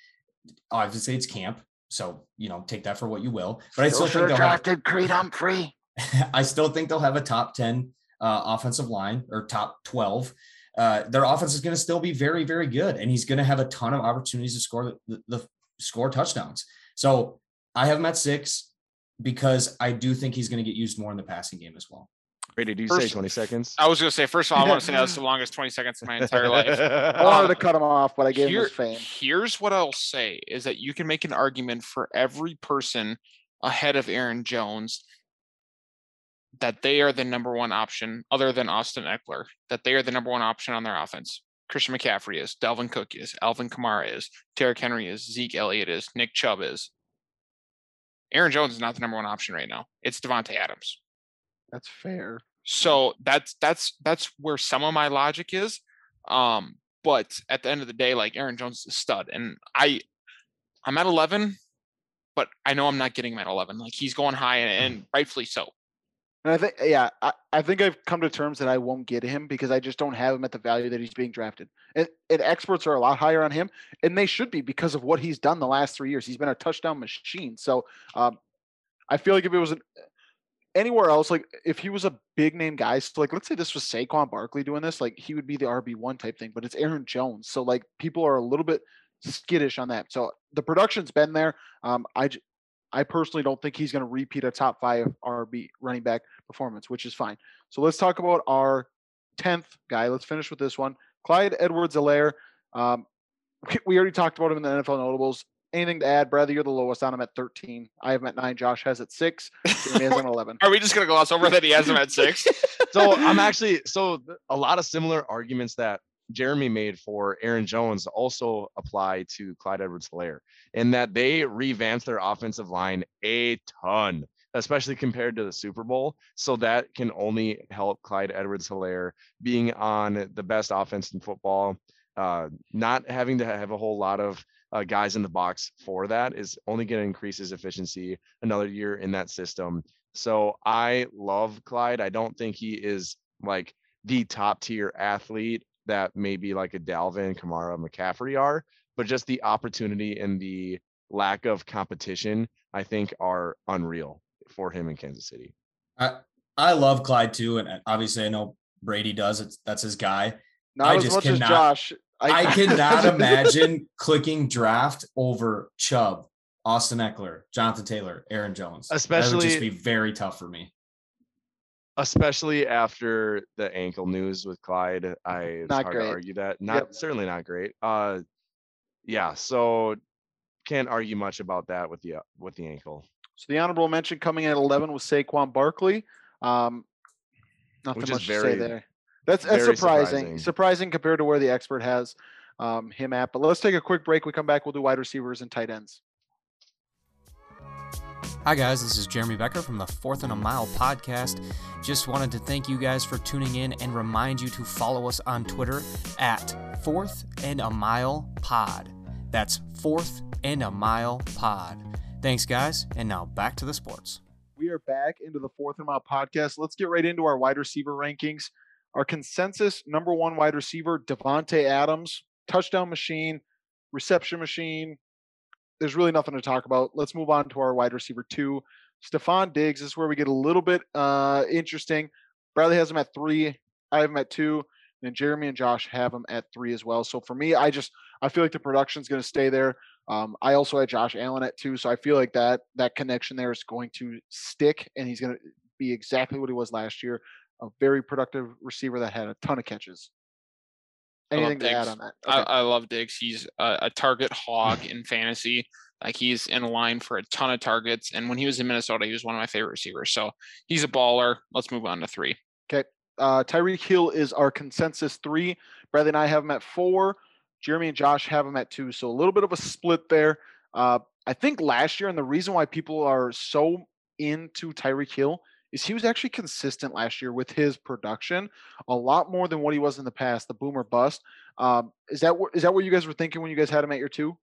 Obviously, it's camp, so you know take that for what you will. But I still think they'll have Creed Humphrey. I still think they'll have a top 10 uh, offensive line or top 12. Uh, their offense is going to still be very, very good. And he's going to have a ton of opportunities to score the, the score touchdowns. So I have him at six because I do think he's going to get used more in the passing game as well. Brady, do you say 20 seconds? I was gonna say first of all, I want to say that's the longest 20 seconds of my entire life. I wanted Um, to cut him off, but I gave him Here- his fame. Here's what I'll say is that you can make an argument for every person ahead of Aaron Jones that they are the number one option other than Austin Ekeler, that they are the number one option on their offense. Christian McCaffrey is, Dalvin Cook is, Alvin Kamara is, Derrick Henry is, Zeke Elliott is, Nick Chubb is. Aaron Jones is not the number one option right now. It's Davante Adams. That's fair. So that's that's that's where some of my logic is. Um, but at the end of the day, like Aaron Jones is a stud, and I I'm at 11, but I know I'm not getting him at 11. Like he's going high, and, and rightfully so. And I think, yeah, I, I think I've come to terms that I won't get him because I just don't have him at the value that he's being drafted. And, and experts are a lot higher on him, and they should be because of what he's done the last three years. He's been a touchdown machine. So um, I feel like if it was an, anywhere else, like if he was a big name guy, so like let's say this was Saquon Barkley doing this, like he would be the RB one type thing. But it's Aaron Jones, so like people are a little bit skittish on that. So the production's been there. Um, I I personally don't think he's going to repeat a top five RB running back performance, which is fine. So let's talk about our 10th guy. Let's finish with this one. Clyde Edwards Helaire. Um, we already talked about him in the NFL notables. Anything to add, Brother, You're the lowest on him at 13. I have him at nine. Josh has at six. Jeremy has him at 11. Are we just gonna gloss over that he has him at six? So I'm actually so a lot of similar arguments that Jeremy made for Aaron Jones also apply to Clyde Edwards Helaire in that they revamped their offensive line a ton, especially compared to the Super Bowl. So that can only help Clyde Edwards Helaire being on the best offense in football. Uh, not having to have a whole lot of uh, guys in the box for that is only going to increase his efficiency another year in that system. So I love Clyde. I don't think he is like the top tier athlete that maybe like a Dalvin, Kamara, McCaffrey are, but just the opportunity and the lack of competition, I think, are unreal for him in Kansas City. I I love Clyde too, and obviously I know Brady does. It's that's his guy. Not I as just much cannot- as Josh. I cannot imagine clicking draft over Chubb, Austin Ekeler, Jonathan Taylor, Aaron Jones. Especially, that would just be very tough for me. Especially after the ankle news with Clyde, I Not hard great. to argue that. Not Yep. certainly not great. Uh, yeah. So can't argue much about that with the uh, with the ankle. So the honorable mention coming in at 11 was Saquon Barkley. Um, nothing Which is much to say there. That's that's surprising. surprising. surprising. compared to where the expert has um, him at. But let's take a quick break. We come back. We'll do wide receivers and tight ends. Hi, guys. This is Jeremy Becker from the Fourth and a Mile podcast. Just wanted to thank you guys for tuning in and remind you to follow us on Twitter at Fourth and a Mile Pod. That's Fourth and a Mile Pod. Thanks, guys. And now back to the sports. We are back into the fourth and a mile podcast. Let's get right into our wide receiver rankings. Our consensus number one wide receiver, Davante Adams, touchdown machine, reception machine. There's really nothing to talk about. Let's move on to our wide receiver two, Stefon Diggs. This is where we get a little bit uh, interesting. Bradley has him at three. I have him at two. And Jeremy and Josh have him at three as well. So for me, I just I feel like the production's going to stay there. Um, I also had Josh Allen at two, so I feel like that that connection there is going to stick, and he's going to be exactly what he was last year. A very productive receiver that had a ton of catches. Anything to add on that? I, Okay. I love Diggs. He's a, a target hog in fantasy. Like he's in line for a ton of targets. And when he was in Minnesota, he was one of my favorite receivers. So he's a baller. Let's move on to three. Okay. uh, Tyreek Hill is our consensus three. Bradley and I have him at four. Jeremy and Josh have him at two. So a little bit of a split there. Uh, I think last year, and the reason why people are so into Tyreek Hill is he was actually consistent last year with his production, a lot more than what he was in the past. The boomer bust. Um, is that what is that what you guys were thinking when you guys had him at your two?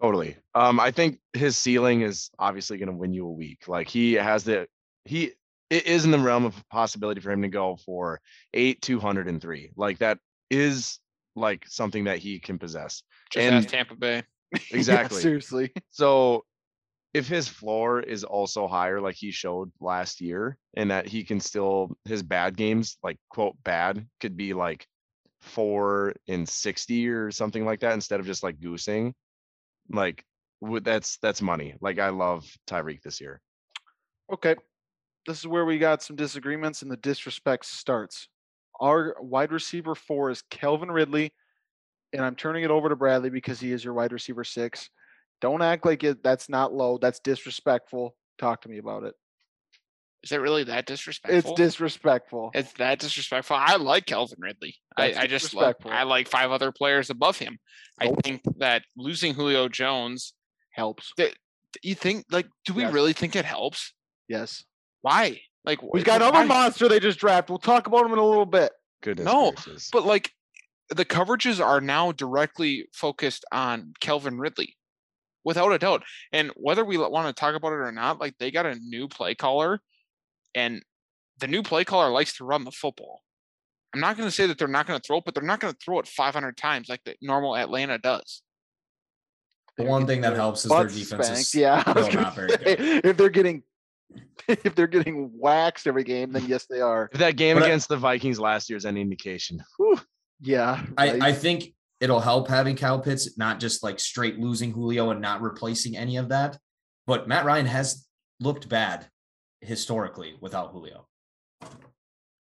Totally. Um, I think his ceiling is obviously going to win you a week. Like he has the he it is in the realm of possibility for him to go for eight, two hundred and three. Like that is like something that he can possess. Just And- ask Tampa Bay. Yeah, Exactly. seriously. So if his floor is also higher, like he showed last year, and that he can still his bad games, like quote bad, could be like four in sixty or something like that, instead of just like goosing. Like that's that's money. Like I love Tyreek this year. Okay. This is where we got some disagreements and the disrespect starts. Our wide receiver four is Calvin Ridley, and I'm turning it over to Bradley because he is your wide receiver six. Don't act like it that's not low. That's disrespectful. Talk to me about it. Is it really that disrespectful? It's disrespectful. It's that disrespectful. I like Calvin Ridley. I, I just like. I like five other players above him. I Nope. think that losing Julio Jones, Helps. you think like, do we Yes. really think it helps? Yes. Why? Like We've wh- got why? another monster they just drafted. We'll talk about him in a little bit. Goodness No, gracious. But like the coverages are now directly focused on Calvin Ridley, without a doubt. And whether we want to talk about it or not, like they got a new play caller, and the new play caller likes to run the football. I'm not going to say that they're not going to throw it, but they're not going to throw it 500 times like the normal Atlanta does. The one thing that helps is their butts defense spanked. is yeah, I was still gonna not very say, good. if they're getting if they're getting waxed every game, then yes, they are. if that game But I- against the Vikings last year is any indication, whew, Yeah, right. I, I think it'll help having Kyle Pitts, not just like straight losing Julio and not replacing any of that. But Matt Ryan has looked bad historically without Julio.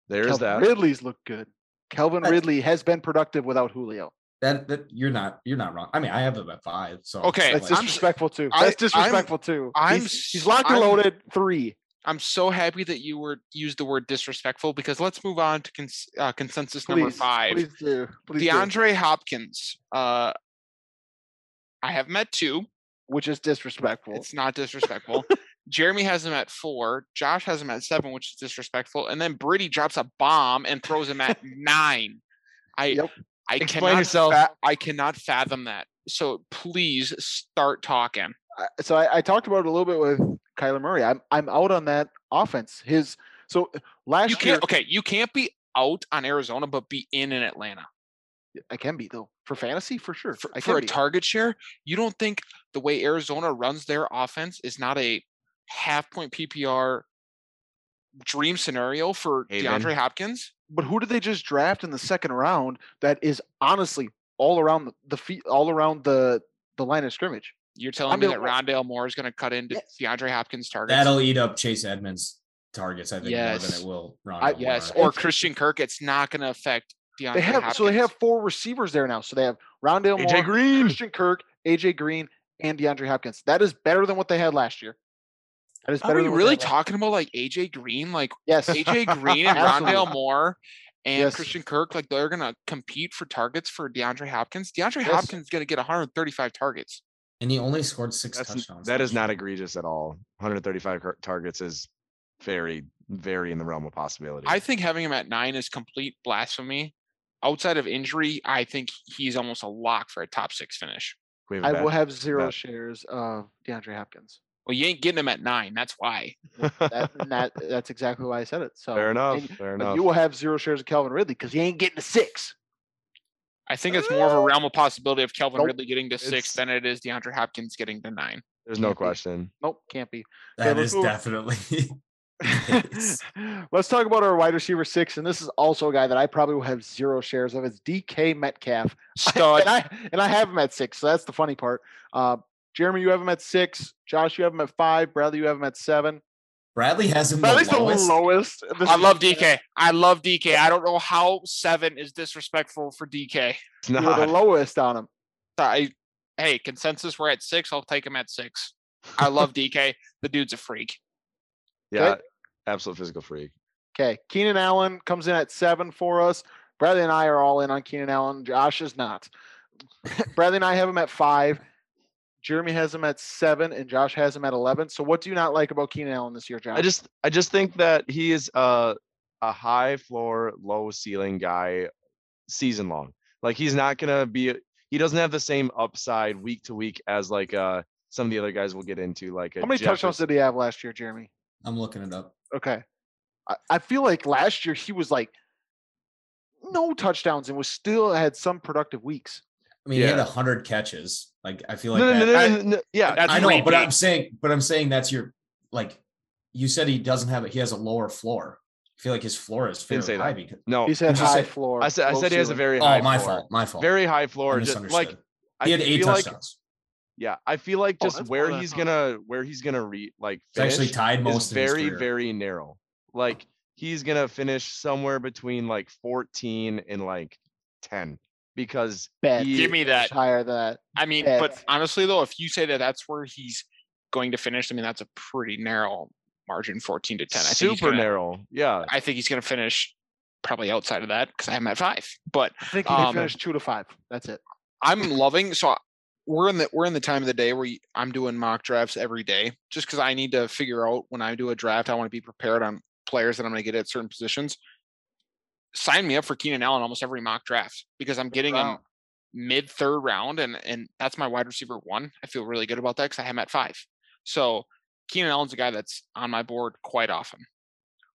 there's Calvin that. Ridley's looked good. Calvin That's- Ridley has been productive without Julio. That that you're not you're not wrong. I mean, I have him at five. So Okay, That's like- I'm- disrespectful too. I- That's disrespectful too. I'm he's, he's locked and I'm- loaded three. I'm so happy that you were used the word disrespectful because let's move on to cons- uh, consensus number five. please do. Please do. DeAndre Hopkins. Uh, I have met two. which is disrespectful. It's not disrespectful. Jeremy has him at four. Josh has him at seven, which is disrespectful. And then Brady drops a bomb and throws him at nine. I Yep. I Explain cannot yourself. fa- I cannot fathom that. So please start talking. So I, I talked about it a little bit with Kyler Murray. I'm I'm out on that offense. His so last You year can't okay, you can't be out on Arizona but be in in Atlanta. I can be though for fantasy for sure. For, I for can a be. target share, you don't think the way Arizona runs their offense is not a half point PPR dream scenario for Haven. DeAndre Hopkins? but who did they just draft in the second round that is honestly all around the, the feet all around the the line of scrimmage? You're telling me Rondale that Rondale Moore is going to cut into Yes. DeAndre Hopkins' targets? that'll eat up Chase Edmonds targets, I think, more than it will Ron. I- yes, Lamar. or It's- Christian Kirk. It's not going to affect DeAndre They have Hopkins. so they have four receivers there now. So they have Rondale AJ Moore, Green. Christian Kirk, AJ Green, and DeAndre Hopkins. That is better than what they had last year. That is Are better we than really talking about like AJ Green, like Yes. AJ Green and Absolutely. Rondale Moore and Yes. Christian Kirk? Like they're going to compete for targets for DeAndre Hopkins. DeAndre Yes. Hopkins is going to get 135 targets. And he only scored six That's, touchdowns. that is not egregious at all. 135 car- targets is very, very in the realm of possibility. I think having him at nine is complete blasphemy. Outside of injury, I think he's almost a lock for a top six finish. We have bet. will have zero bet. shares of DeAndre Hopkins. Well, you ain't getting him at nine. That's why. That, that that's exactly why I said it. So Fair enough. and- Fair enough. you will have zero shares of Calvin Ridley because he ain't getting to six. I think it's more of a realm of possibility of Calvin Nope. Ridley getting to six It's- than it is DeAndre Hopkins getting to nine. There's no Can't be. question. Nope, can't be. That let's is move- definitely. Let's talk about our wide receiver six, and this is also a guy that I probably will have zero shares of. It's DK Metcalf, Stud. and I and I have him at six. So that's the funny part. Uh, Jeremy, you have him at six. Josh, you have him at five. Bradley, you have him at seven. Bradley has him the Bradley's the lowest. lowest. I love DK. I love DK. I don't know how seven is disrespectful for DK. It's You were not. the lowest on him. I, hey, consensus, we're at six. I'll take him at six. I love DK. The dude's a freak. Yeah. Absolute physical freak. Okay, Keenan Allen comes in at seven for us. Bradley and I are all in on Keenan Allen. Josh is not. Bradley and I have him at five. Jeremy has him at seven, and Josh has him at eleven. So, what do you not like about Keenan Allen this year, Josh? I just I just think that he is a a high floor, low ceiling guy season long. Like he's not gonna be he doesn't have the same upside week to week as like uh some of the other guys we'll get into. Like how many touchdowns did he have last year, Jeremy? I'm looking it up. Okay, I, I feel like last year he was like no touchdowns and was still had some productive weeks. I mean, he had Yeah. hundred catches. Like I feel like no, no, that- no, no, I- no, no, yeah. That's I know, but. I'm saying, but I'm saying that's your like. You said he doesn't have it. He has a lower floor. I feel like his floor is Didn't fairly say high that. because. No, He said high say- floor. I said I low said he has a very oh, high Oh, my floor. fault. My fault. Very high floor. Just like. I he had eight feel like touchdowns. yeah, I feel like Oh, just that's where more than I he's gonna where he's gonna re like It's actually tied most in very very narrow. Like he's gonna finish somewhere between like 14 and like 10 because Bet. he- Give me that. higher that. I mean, Yeah. but honestly, though, if you say that that's where he's going to finish, I mean, that's a pretty narrow margin, 14 to 10. I think he's super gonna, narrow. Yeah. I think he's going to finish probably outside of that because I have him at five. But I think he can Um, finish two to five. That's it. I'm loving so we're in the we're in the time of the day where you- I'm doing mock drafts every day just because I need to figure out when I do a draft I want to be prepared on players that I'm going to get at certain positions. Sign me up for Keenan Allen almost every mock draft because I'm getting him mid third round and and that's my wide receiver one. I feel really good about that because I have him at five. So Keenan Allen's a guy that's on my board quite often.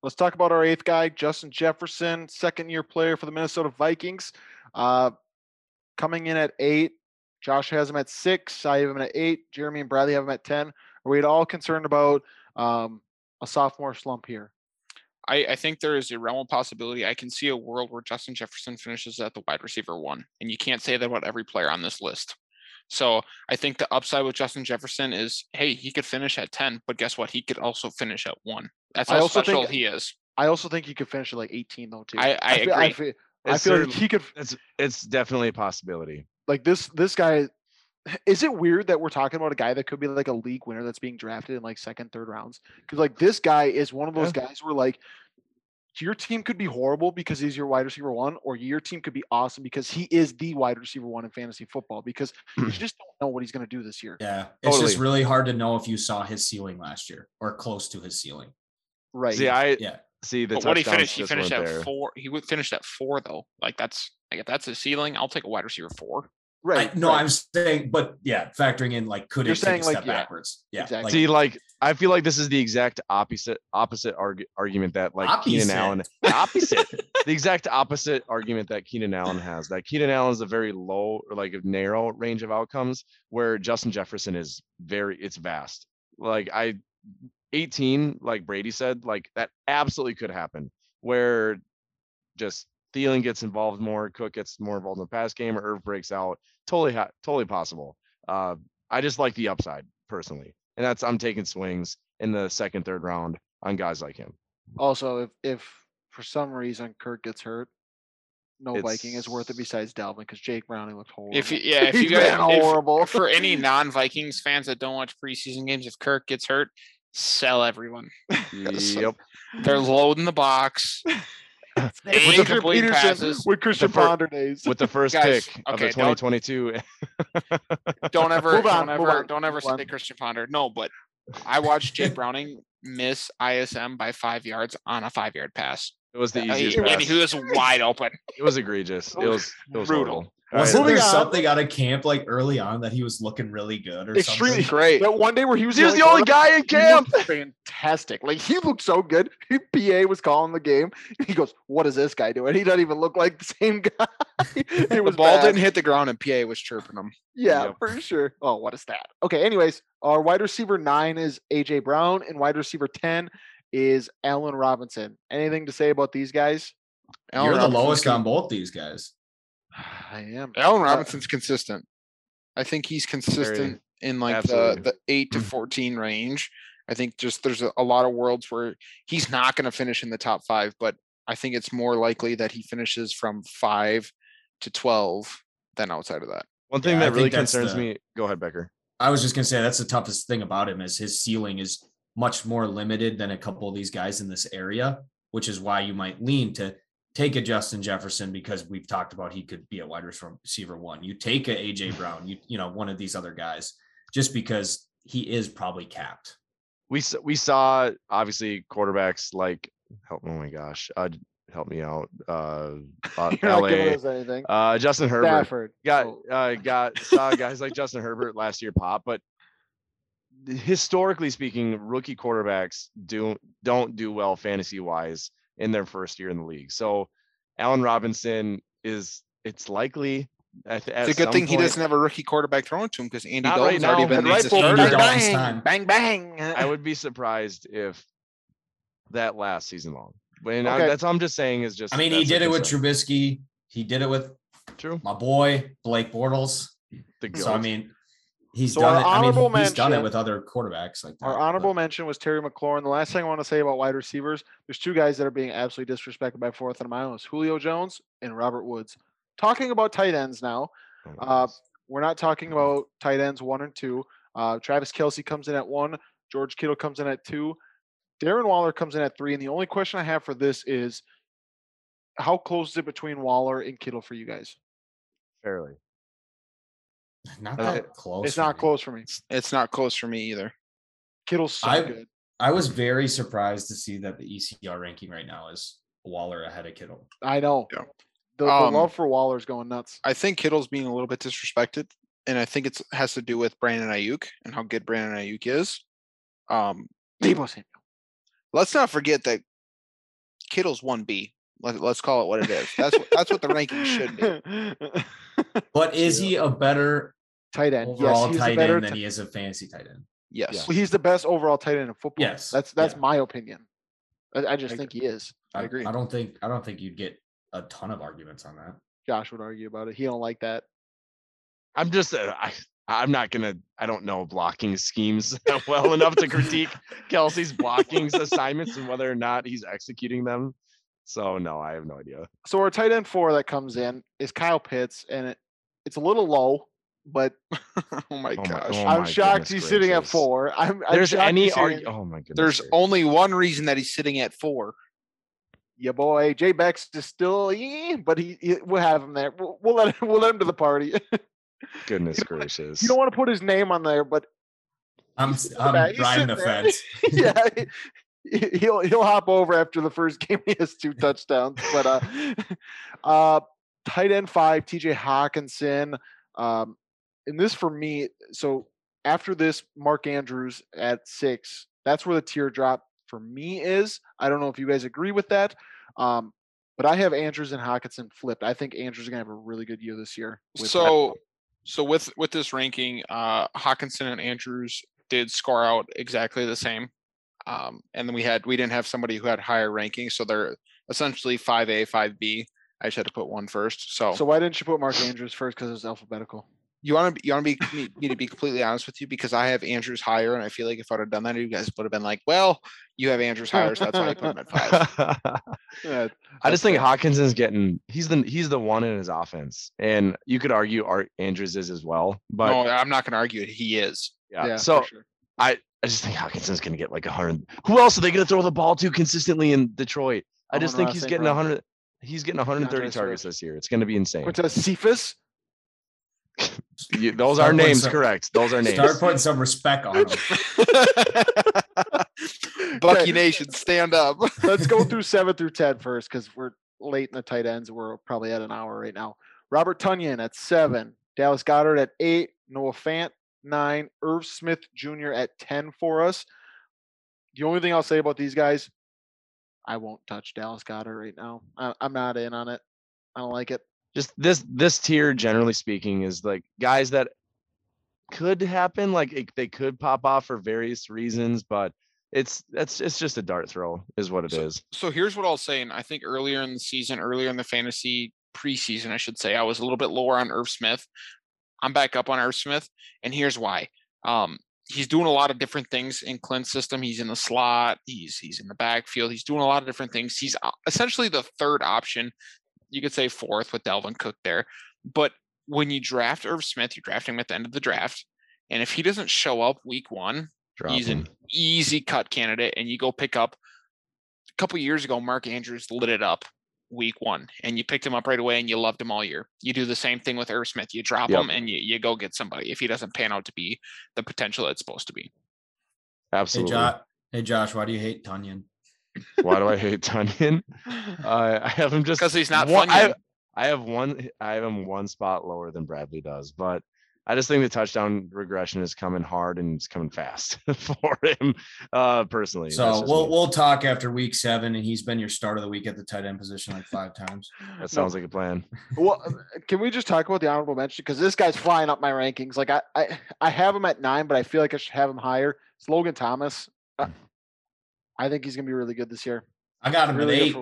Let's talk about our eighth guy, Justin Jefferson, second year player for the Minnesota Vikings. Uh, coming in at eight. Josh has him at six. I have him at eight. Jeremy and Bradley have him at 10. Are we at all concerned about um, a sophomore slump here? I, I think there is a realm of possibility. I can see a world where Justin Jefferson finishes at the wide receiver one, and you can't say that about every player on this list. So I think the upside with Justin Jefferson is, hey, he could finish at ten, but guess what? He could also finish at one. That's I how also special think- he is. I also think he could finish at like 18 though too. I- I feel, I agree. feel, I It's feel like he could It's it's definitely a possibility. like this this guy is it weird that we're talking about a guy that could be like a league winner that's being drafted in like second third rounds because like this guy is one of those guys where like your team could be horrible because he's your wide receiver one or your team could be awesome because he is the wide receiver one in fantasy football because you hmm. just don't know what he's going to do this year Yeah. It's just really hard to know if you saw his ceiling last year or close to his ceiling. right See, I Yeah. see the But what he touchdowns finished, he finished at there. four. He would finish at four though. Like that's like if that's his ceiling, I'll take a wide receiver four. Right I, no, right. I'm saying, but yeah, factoring in like, could You're it take a like, step yeah, backwards? Yeah. exactly. like- See, like I feel like this is the exact opposite opposite arg- argument that like Keenan Allen opposite the exact opposite argument that Keenan Allen has. That Keenan Allen is a very low or like a narrow range of outcomes, where Justin Jefferson is very it's vast. Like I 18, like Brady said, like that absolutely could happen. Where just Thielen gets involved more, Cook gets more involved in the pass game, or Irv breaks out. Totally, ha- totally possible. Uh, I just like the upside personally, and that's I'm taking swings in the second, third round on guys like him. also if if for some reason kirk gets hurt no viking is worth it besides dalvin because jake browning looked horrible If you, yeah, if you guys, been if- horrible for any non-Vikings fans that don't watch preseason games, if Kirk gets hurt, sell everyone. Yep. They're loading the box. With Eight the complete Peterson- passes. with Christian fir- Ponder days. With the first Guys, pick of okay, the don't- 2022. Don't ever, on, don't ever, on, don't ever move on. say Christian Ponder. No, but I watched Jake Browning miss ISM by five yards on a five-yard pass. It was the Uh, easiest and pass. he was wide open. It was egregious. It was it was Brutal. horrible. All Wasn't right. There on. Uh, something out of camp like early on that he was looking really good or something? Extremely something? Great. That one day where he was He was the only guy in camp. Fantastic. Like he looked so good. PA was calling the game. He goes, "What is this guy doing? He doesn't even look like the same guy." it The ball bad. didn't hit the ground and PA was chirping him. Yeah, Yep. for sure. Oh, what a stat. Okay, anyways, our wide receiver nine is AJ Brown, and wide receiver 10 is Allen Robinson. Anything to say about these guys? Allen You're the lowest on both these guys. I am. Allen Robinson's consistent. I think he's consistent in like absolutely. the the eight to hmm. fourteen range. I think just there's a, a lot of worlds where he's not going to finish in the top five, but I think it's more likely that he finishes from five to twelve than outside of that. One thing Yeah, I that really concerns the- me. Go ahead, Becker. I was just gonna say that's the toughest thing about him is his ceiling is much more limited than a couple of these guys in this area, which is why you might lean to take a Justin Jefferson because we've talked about he could be a wide receiver one. You take a AJ Brown, you you know one of these other guys, just because he is probably capped. We we saw obviously quarterbacks like help. Oh my gosh, uh, help me out. Uh, uh LA. Uh, Justin Herbert. Stafford. got uh, got saw guys like Justin Herbert last year pop, but historically speaking, rookie quarterbacks do don't do well fantasy wise in their first year in the league. So Allen Robinson is it's likely at, It's a good some thing he doesn't have a rookie quarterback throwing to him because Andy Not right Dalton's already been right the for bang, bang, bang, bang. I would be surprised if that last season long. When I, that's all I'm just saying is just I mean, he did it with concern. Trubisky. He did it with True. my boy Blake Bortles. The So I mean, he's So done it. I mean, he's done it with other quarterbacks like that. Our but- honorable mention was Terry McLaurin. The last thing I want to say about wide receivers, there's two guys that are being absolutely disrespected by fourth and a mile. It's Julio Jones and Robert Woods. Talking about tight ends now, Oh uh, we're not talking about tight ends one and two. Uh, Travis Kelce comes in at one. George Kittle comes in at two. Darren Waller comes in at three. And the only question I have for this is, how close is it between Waller and Kittle for you guys? fairly. Not Uh, that close. it's for not me. close for me. It's not close for me either. Kittle's so I- good. I was very surprised to see that the ECR ranking right now is Waller ahead of Kittle. I know. Yeah. The, the Um, love for Waller's going nuts. I think Kittle's being a little bit disrespected, and I think it's has to do with Brandon Aiyuk and how good Brandon Aiyuk is. Um, Deebo Samuel. let's not forget that Kittle's one B. Let, let's call it what it is. That's what, that's what the ranking should be. But is he a better tight end. overall yes, he's tight better. end than ti- he is a fantasy tight end? Yes. well, he's the best overall tight end in football. Yes, that's that's yeah. my opinion. I, I just I think he is. I agree. I don't think I don't think you'd get a ton of arguments on that. Josh would argue about it. He don't like that. I'm just uh, I I'm not gonna I don't know blocking schemes well enough to critique Kelce's blocking assignments and whether or not he's executing them. So no, I have no idea. So our tight end four that comes in is Kyle Pitts, and it, it's a little low, but oh my Oh my- gosh. oh I'm my shocked he's sitting at four. I'm, I'm There's any he's argu- sitting- Oh my goodness. There's gracious. only one reason that he's sitting at four. Yeah, boy, Jay Beck's is still, eh, but he, he we'll have him there. We'll, we'll let him, we'll let him to the party. goodness you gracious. you don't want to put his name on there, but I'm I'm. Riding the fence. yeah, he'll he'll hop over after the first game. He has two touchdowns, but uh, uh, tight end five, T.J. Hockenson. Um, and this for me, so after this, Mark Andrews at six. That's where the teardrop for me is. I don't know if you guys agree with that. Um, but I have Andrews and Hockenson flipped. I think Andrews is gonna have a really good year this year. So so with with this ranking, uh Hockenson and Andrews did score out exactly the same. Um and then we had we didn't have somebody who had higher rankings, so they're essentially five A, five B. I just had to put one first. So, so why didn't you put Mark Andrews first? Because it's alphabetical. you want to you want to be me, me to be completely honest with you because I have Andrews higher, and I feel like if I'd have done that, you guys would have been like, "Well, you have Andrews higher, so that's why I put him at five. Yeah, I just think fair. Hockenson's getting he's the he's the one in his offense, and you could argue Art Andrews is as well, but no, I'm not going to argue it. He is. yeah. Yeah, for so sure. I I just think Hockenson's gonna get like a hundred. Who else are they gonna throw the ball to consistently in Detroit? I just think he's getting a hundred. He's getting 130 DeAndre targets Swift. this year. It's gonna be insane. Quintez Cephus. You- those Start are names, some- correct? Those are names. Start putting some respect on them. Bucky Okay. Nation, stand up. Let's go through seven through 10 first because we're late in the tight ends. We're probably at an hour right now. Robert Tonyan at seven. Dallas Goedert at eight. Noah Fant, nine. Irv Smith Jr. at 10 for us. The only thing I'll say about these guys, I won't touch Dallas Goedert right now. I, I'm not in on it. I don't like it. just this this tier generally speaking is like guys that could happen like it, they could pop off for various reasons but it's that's it's just a dart throw is what it is. so here's what I'll say, and I think earlier in the season, earlier in the fantasy preseason, I should say, I was a little bit lower on Irv Smith. I'm back up on Irv Smith, and here's why. Um, he's doing a lot of different things in Clint's system. He's in the slot. He's he's in the backfield. He's doing a lot of different things. He's uh, essentially the third option. You could say fourth with Dalvin Cook there, but when you draft Irv Smith, you're drafting him at the end of the draft, and if he doesn't show up week one, Drop he's an easy cut candidate, and you go pick up. A couple years ago, Mark Andrews lit it up week one, and you picked him up right away, and you loved him all year. You do the same thing with Irv Smith. You drop Yep. him, and you, you go get somebody if he doesn't pan out to be the potential it's supposed to be. Hey, Absolutely. Josh. Hey, Josh. Why do you hate Tonyan? Why do I hate Tonyan? Uh, I have him just 'Cause he's not one, I, Funyon. I have one. I have him one spot lower than Bradley does, but I just think the touchdown regression is coming hard and it's coming fast for him uh, personally. So we'll me. we'll talk after week seven, and he's been your start of the week at the tight end position like five times. that sounds like a plan. Well, uh, can we just talk about the honorable mention? Because this guy's flying up my rankings. Like I, I, I have him at nine, but I feel like I should have him higher. It's Logan Thomas. Uh, I think he's gonna be really good this year. I got him Really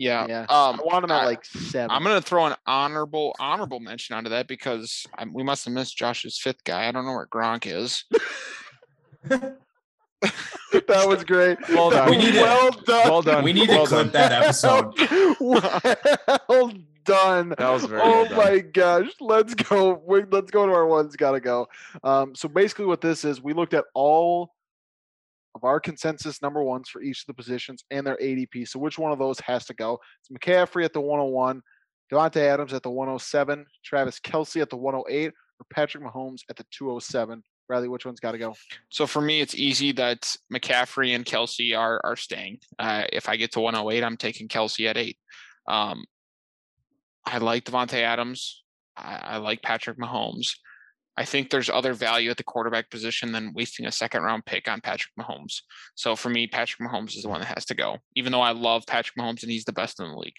at good eight. for West. Yeah. Yeah, Um, I want him at I- like 7 I'm gonna throw an honorable honorable mention onto that because I, we must have missed Josh's fifth guy. I don't know where Gronk is. that was great. Well done. We was need to- well done. Well done. we need to clip done. that episode. well done. That was very oh well done. my gosh let's go we, let's go to our ones gotta go um, so basically what this is we looked at all of our consensus number ones for each of the positions and their adp so which one of those has to go it's mccaffrey at the 101 Davante adams at the 107 travis kelce at the 108 or patrick mahomes at the 207 bradley which one's got to go So for me, it's easy that McCaffrey and Kelce are are staying. Uh, if I get to 108, I'm taking Kelce at eight. Um, I like Davante Adams. I, I like Patrick Mahomes. I think there's other value at the quarterback position than wasting a second round pick on Patrick Mahomes. So for me, Patrick Mahomes is the one that has to go. Even though I love Patrick Mahomes and he's the best in the league.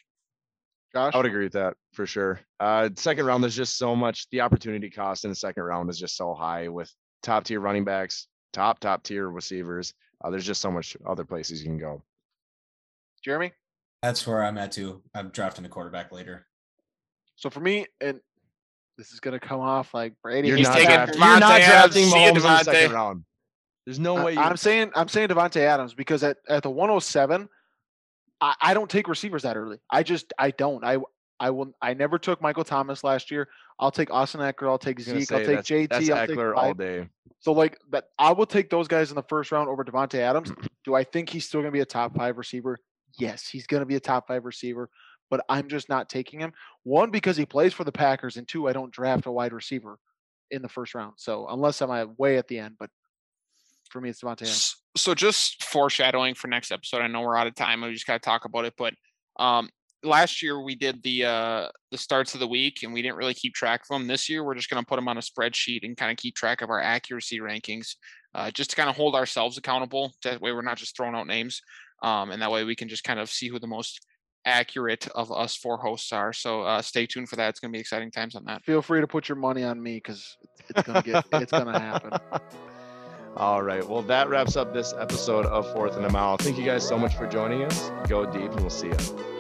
josh I would agree with that for sure. Uh, second round, there's just so much. The opportunity cost in the second round is just so high with top tier running backs, top top tier receivers. Uh, there's just so much other places you can go. jeremy That's where I'm at too. I'm drafting the quarterback later. so for me and this is gonna come off like brady You're He's not, taking drafting, you're not drafting Mahomes in the second round. There's no I- way. I'm saying I'm saying Davante Adams because at, at the 107, I, I don't take receivers that early. I just I don't. I I will. I never took Michael Thomas last year. I'll take Austin Ekeler. I'll take I was gonna Zeke. I'll take that's, JT. That's I'll take Ekeler all day. So like that, I will take those guys in the first round over Davante Adams. Do I think he's still going to be a top five receiver? Yes, he's going to be a top five receiver, but I'm just not taking him. One because he plays for the Packers, and two, I don't draft a wide receiver in the first round. So unless I'm way at the end, but for me, it's Davante Adams. S- So just foreshadowing for next episode. I know we're out of time. We just got to talk about it. But um, last year we did the uh, the starts of the week, and we didn't really keep track of them. This year we're just going to put them on a spreadsheet and kind of keep track of our accuracy rankings, uh, just to kind of hold ourselves accountable. That way we're not just throwing out names, um, and that way we can just kind of see who the most accurate of us four hosts are. So uh, stay tuned for that. It's going to be exciting times on that. Feel free to put your money on me because it's gonna get it's gonna happen. All right. Well, that wraps up this episode of Fourth and a Mile. Thank you guys so much for joining us. Go deep, and we'll see you.